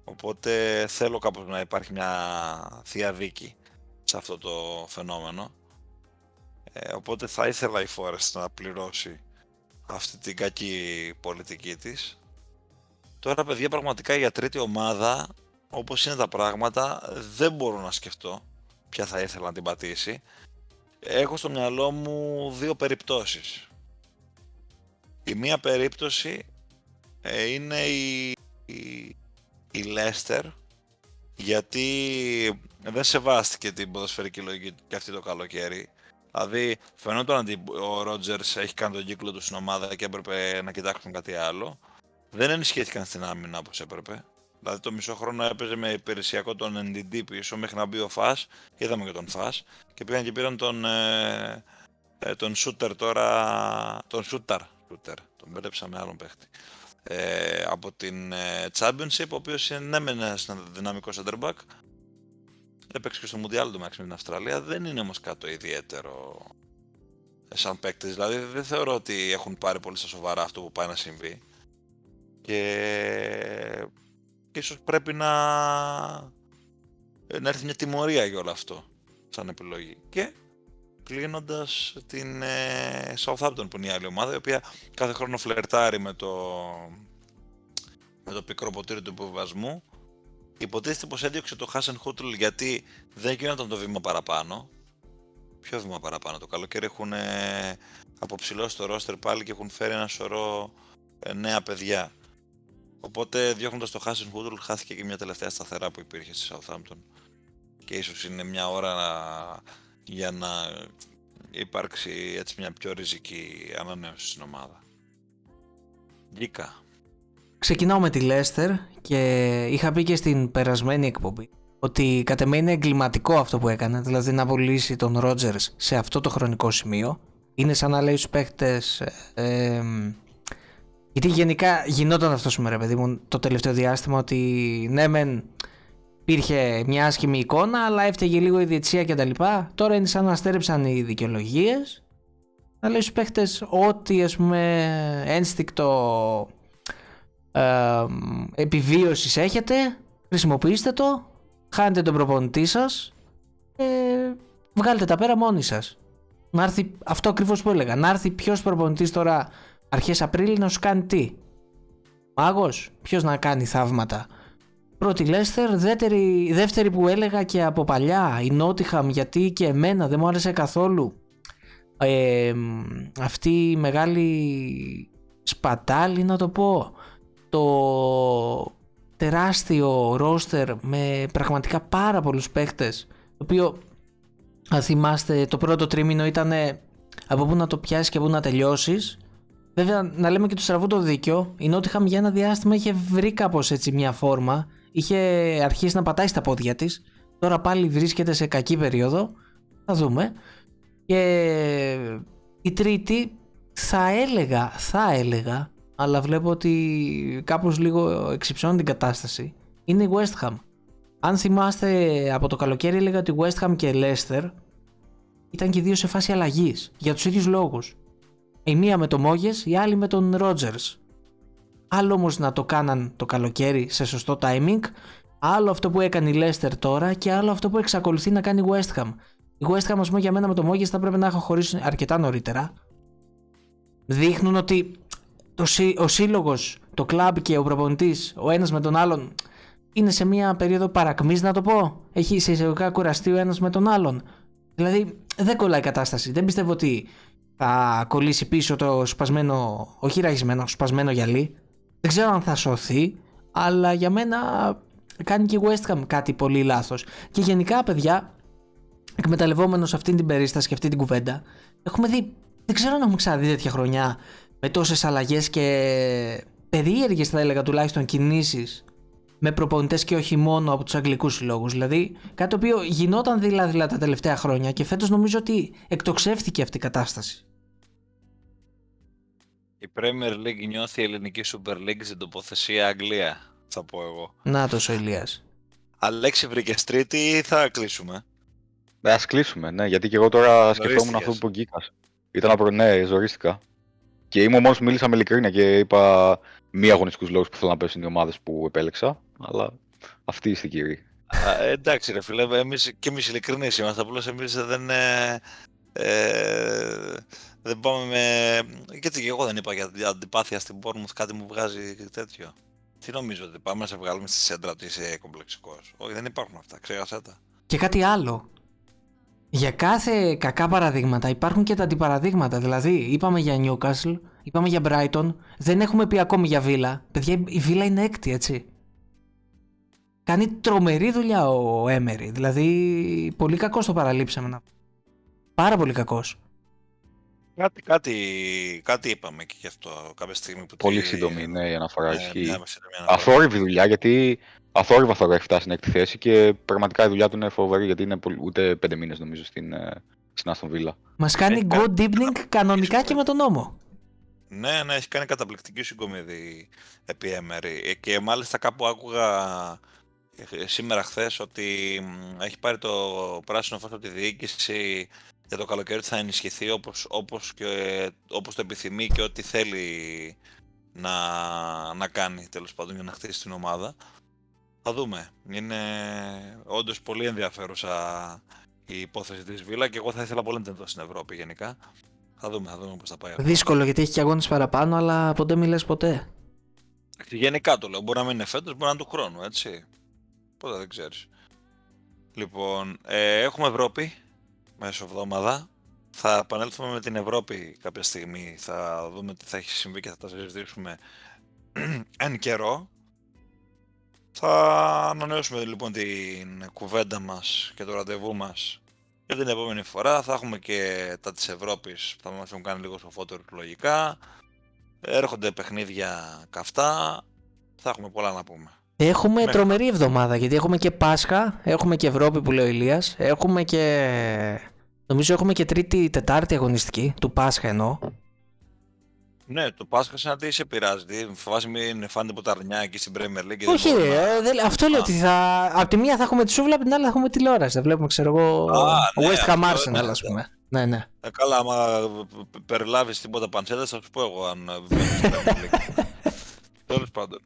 Οπότε θέλω κάπως να υπάρχει μια θεία δίκη σε αυτό το φαινόμενο. Ε, οπότε θα ήθελα η Forest να πληρώσει αυτή την κακή πολιτική της. Τώρα παιδιά πραγματικά για τρίτη ομάδα όπως είναι τα πράγματα δεν μπορώ να σκεφτώ ποια θα ήθελα να την πατήσει. Έχω στο μυαλό μου δύο περιπτώσεις. Η μία περίπτωση ε, είναι η, η, η Leicester γιατί δεν σεβάστηκε την ποδοσφαιρική λογική και αυτή το καλοκαίρι. Δηλαδή φαινόταν ότι ο Ρότζερς έχει κάνει τον κύκλο του στην ομάδα και έπρεπε να κοιτάξουν κάτι άλλο. Δεν ενισχύθηκαν στην άμυνα όπως έπρεπε. Δηλαδή το μισό χρόνο έπαιζε με υπηρεσιακό τον NDD πίσω μέχρι να μπει ο Φας. Είδαμε και τον Φας. Και πήγαν και πήραν τον, ε, ε τον Shooter τώρα. Τον Shooter. Shooter. Τον μπέρδεψα με άλλον παίχτη. Ε, από την ε, Championship, ο οποίος είναι ναι, ένας δυναμικός center back. Έπαιξε και στο Mundial του με την Αυστραλία. Δεν είναι όμως κάτι ιδιαίτερο ε, σαν παίκτης. Δηλαδή δεν θεωρώ ότι έχουν πάρει πολύ στα σοβαρά αυτό που πάει να συμβεί. Και ίσως πρέπει να, να έρθει μια τιμωρία για όλο αυτό σαν επιλογή. Και κλείνοντας την ε, Southampton που είναι η άλλη ομάδα η οποία κάθε χρόνο φλερτάρει με το, με το πικρό ποτήρι του υποβασμού υποτίθεται πως έδιωξε το Χάσεν Χούτλ γιατί δεν γινόταν το βήμα παραπάνω Ποιο βήμα παραπάνω, το καλοκαίρι έχουν ε, αποψηλώσει το ρόστερ πάλι και έχουν φέρει ένα σωρό ε, νέα παιδιά Οπότε διώχνοντας το Χάσιν Χούντρουλ χάθηκε και μια τελευταία σταθερά που υπήρχε στη Southampton. Και ίσως είναι μια ώρα για να υπάρξει έτσι μια πιο ριζική ανανέωση στην ομάδα. Γκίκα. Ξεκινάω με τη Λέστερ και είχα πει και στην περασμένη εκπομπή ότι κατ' εμέ είναι εγκληματικό αυτό που έκανε, δηλαδή να απολύσει τον Ρότζερς σε αυτό το χρονικό σημείο. Είναι σαν να λέει στους παίχτες ε, γιατί γενικά γινόταν αυτό σήμερα, παιδί μου, το τελευταίο διάστημα ότι ναι, μεν υπήρχε μια άσχημη εικόνα, αλλά έφταιγε λίγο η διετσία κτλ. Τώρα είναι σαν να στέρεψαν οι δικαιολογίες. Να λέει στους παίχτε ό,τι ας πούμε ένστικτο ε, επιβίωσης έχετε, χρησιμοποιήστε το, χάνετε τον προπονητή σας ε, βγάλετε τα πέρα μόνοι σας. Να έρθει αυτό ακριβώς που έλεγα. Να έρθει ποιος προπονητής τώρα αρχές Απρίλη να σου κάνει τι; Μάγος, ποιος να κάνει θαύματα; Πρώτη Λέστερ, δεύτερη, δεύτερη που έλεγα και από παλιά, η Νότιχαμ, γιατί και εμένα δεν μου άρεσε καθόλου. Ε, αυτή η μεγάλη σπατάλη να το πω, το τεράστιο ρόστερ με πραγματικά πάρα πολλούς παίχτες, το οποίο αν θυμάστε το πρώτο τρίμηνο ήταν από πού να το πιάσεις και πού να τελειώσεις Βέβαια, να λέμε και το στραβού το δίκιο, η Νότιχαμ για ένα διάστημα είχε βρει κάπως έτσι μια φόρμα. Είχε αρχίσει να πατάει στα πόδια της. Τώρα πάλι βρίσκεται σε κακή περίοδο. Θα δούμε. Και η τρίτη θα έλεγα, θα έλεγα, αλλά βλέπω ότι κάπως λίγο εξυψώνει την κατάσταση. Είναι η West Ham. Αν θυμάστε από το καλοκαίρι έλεγα ότι West Ham και Leicester ήταν και δύο σε φάση αλλαγής για τους ίδιους λόγους. Η μία με τον Μόγες, η άλλη με τον Ρότζερς. Άλλο όμως να το κάναν το καλοκαίρι σε σωστό timing, άλλο αυτό που έκανε η Leicester τώρα και άλλο αυτό που εξακολουθεί να κάνει η West Ham. Η West Ham, ας πούμε, για μένα με το Μόγες θα πρέπει να έχω χωρίσει αρκετά νωρίτερα. Δείχνουν ότι το, ο σύλλογος, το κλαμπ και ο προπονητής, ο ένας με τον άλλον, είναι σε μια περίοδο παρακμής, να το πω. Έχει σε εισαγωγικά κουραστεί ο ένας με τον άλλον. Δηλαδή, δεν κολλάει η κατάσταση. Δεν πιστεύω ότι θα κολλήσει πίσω το σπασμένο, όχι ραγισμένο, σπασμένο γυαλί. Δεν ξέρω αν θα σωθεί, αλλά για μένα κάνει και η West Ham κάτι πολύ λάθος. Και γενικά, παιδιά, εκμεταλλευόμενος αυτή την περίσταση και αυτή την κουβέντα, έχουμε δει. Δεν ξέρω αν έχουμε ξαναδεί τέτοια χρονιά με τόσες αλλαγές και περίεργες, θα έλεγα τουλάχιστον, κινήσεις με προπονητές και όχι μόνο από τους αγγλικούς συλλόγους. Δηλαδή, κάτι το οποίο γινόταν δηλαδή τα τελευταία χρόνια και φέτος νομίζω ότι εκτοξεύτηκε αυτή η κατάσταση. Η Premier League νιώθει η ελληνική Super League στην τοποθεσία Αγγλία, θα πω εγώ. Να το ο Ηλίας. Αλέξη βρήκες τρίτη ή θα κλείσουμε; Ναι, ας κλείσουμε, ναι, γιατί και εγώ τώρα σκεφτόμουν αυτό που είπε ο Γκίκας. Ήταν από ναι, ζορίστηκα. Και ήμουν μόνος που μίλησα με ειλικρίνεια και είπα μη αγωνιστικούς λόγους που θέλω να πέσουν οι ομάδες που επέλεξα. Αλλά αυτή είστε κύριοι. εντάξει, ρε φίλε, εμείς και εμείς ειλικρινείς είμαστε. Απλώς εμείς δεν. Ε, ε, δεν πάμε με. Γιατί και εγώ δεν είπα για την αντιπάθεια στην Bournemouth κάτι μου βγάζει τέτοιο. Τι νομίζω ότι πάμε να σε βγάλουμε στη σέντρα ότι είσαι κομπλεξικός. Όχι, δεν υπάρχουν αυτά. Ξέχασέ τα. Και κάτι άλλο. Για κάθε κακά παραδείγματα υπάρχουν και τα αντιπαραδείγματα. Δηλαδή, είπαμε για Newcastle, είπαμε για Brighton, δεν έχουμε πει ακόμη για Villa. Παιδιά, η Villa είναι έκτη, έτσι. Κάνει τρομερή δουλειά ο Έμερι. Δηλαδή, πολύ κακό το παραλείψαμε. Πάρα πολύ κακός. Κάτι, κάτι, κάτι είπαμε και γι' αυτό κάποια στιγμή που. Πολύ σύντομη, ναι, η αναφορά. Ναι, Αθόρυβη δουλειά γιατί αθόρυβα θα έχει φτάσει στην έκτη θέση και πραγματικά η δουλειά του είναι φοβερή γιατί είναι ούτε πέντε μήνες νομίζω στην, ε, στην Aston Villa. Μας κάνει ε, good evening κανονικά και με τον νόμο. Ναι, ναι, έχει κάνει καταπληκτική συγκομιδή επί Έμερη. Ε, και μάλιστα κάπου άκουγα σήμερα χθες ότι έχει πάρει το πράσινο φως από τη διοίκηση για το καλοκαίρι θα ενισχυθεί όπως, όπως, και, όπως το επιθυμεί και ό,τι θέλει να, να κάνει τέλος πάντων για να χτίσει την ομάδα. Θα δούμε. Είναι όντως πολύ ενδιαφέρουσα η υπόθεση της Βίλα και εγώ θα ήθελα πολύ να την δω στην Ευρώπη γενικά. Θα δούμε, θα δούμε πώς θα πάει. Δύσκολο γιατί έχει και αγώνες παραπάνω, αλλά ποτέ μιλες ποτέ. Γενικά το λέω. Μπορεί να μην είναι φέτος, μπορεί να είναι του χρόνου, έτσι. Ποτέ δεν ξέρεις. Λοιπόν, ε, έχουμε Ευρώπη μέσω εβδομάδα. Θα επανέλθουμε με την Ευρώπη κάποια στιγμή. Θα δούμε τι θα έχει συμβεί και θα τα συζητήσουμε εν καιρό. Θα ανανεώσουμε λοιπόν την κουβέντα μας και το ραντεβού μας για την επόμενη φορά. Θα έχουμε και τα της Ευρώπης που θα μας έχουν κάνει λίγο σοφότερο λογικά. Έρχονται παιχνίδια καυτά. Θα έχουμε πολλά να πούμε. Έχουμε τρομερή εβδομάδα γιατί έχουμε και Πάσχα, έχουμε και Ευρώπη που λέει ο Ηλίας, έχουμε και... Νομίζω έχουμε και τρίτη, τετάρτη αγωνιστική, του Πάσχα εννοώ. Ναι, το Πάσχα σαν τι σε πειράζει. Φοβάσαι μην φάνε τίποτα αρνιά εκεί στην Premier League. Όχι, ρε, να... αυτό λέω ότι θα. Από τη μία θα έχουμε τη σούβλα, από την άλλη θα έχουμε τηλεόραση. Θα βλέπουμε, ξέρω εγώ. ναι, West Ham Arsenal, ας πούμε. Ναι, ναι. Ε, καλά, άμα περιλάβεις τίποτα παντσέδε, θα σου πω εγώ αν βλέπει την Premier League. Τέλος πάντων.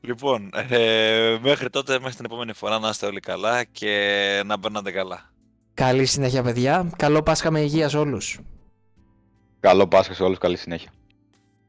Λοιπόν, ε, μέχρι τότε, μέχρι την επόμενη φορά να είστε όλοι καλά και να περνάτε καλά. Καλή συνέχεια, παιδιά. Καλό Πάσχα με υγεία σε όλους. Καλό Πάσχα σε όλους, καλή συνέχεια.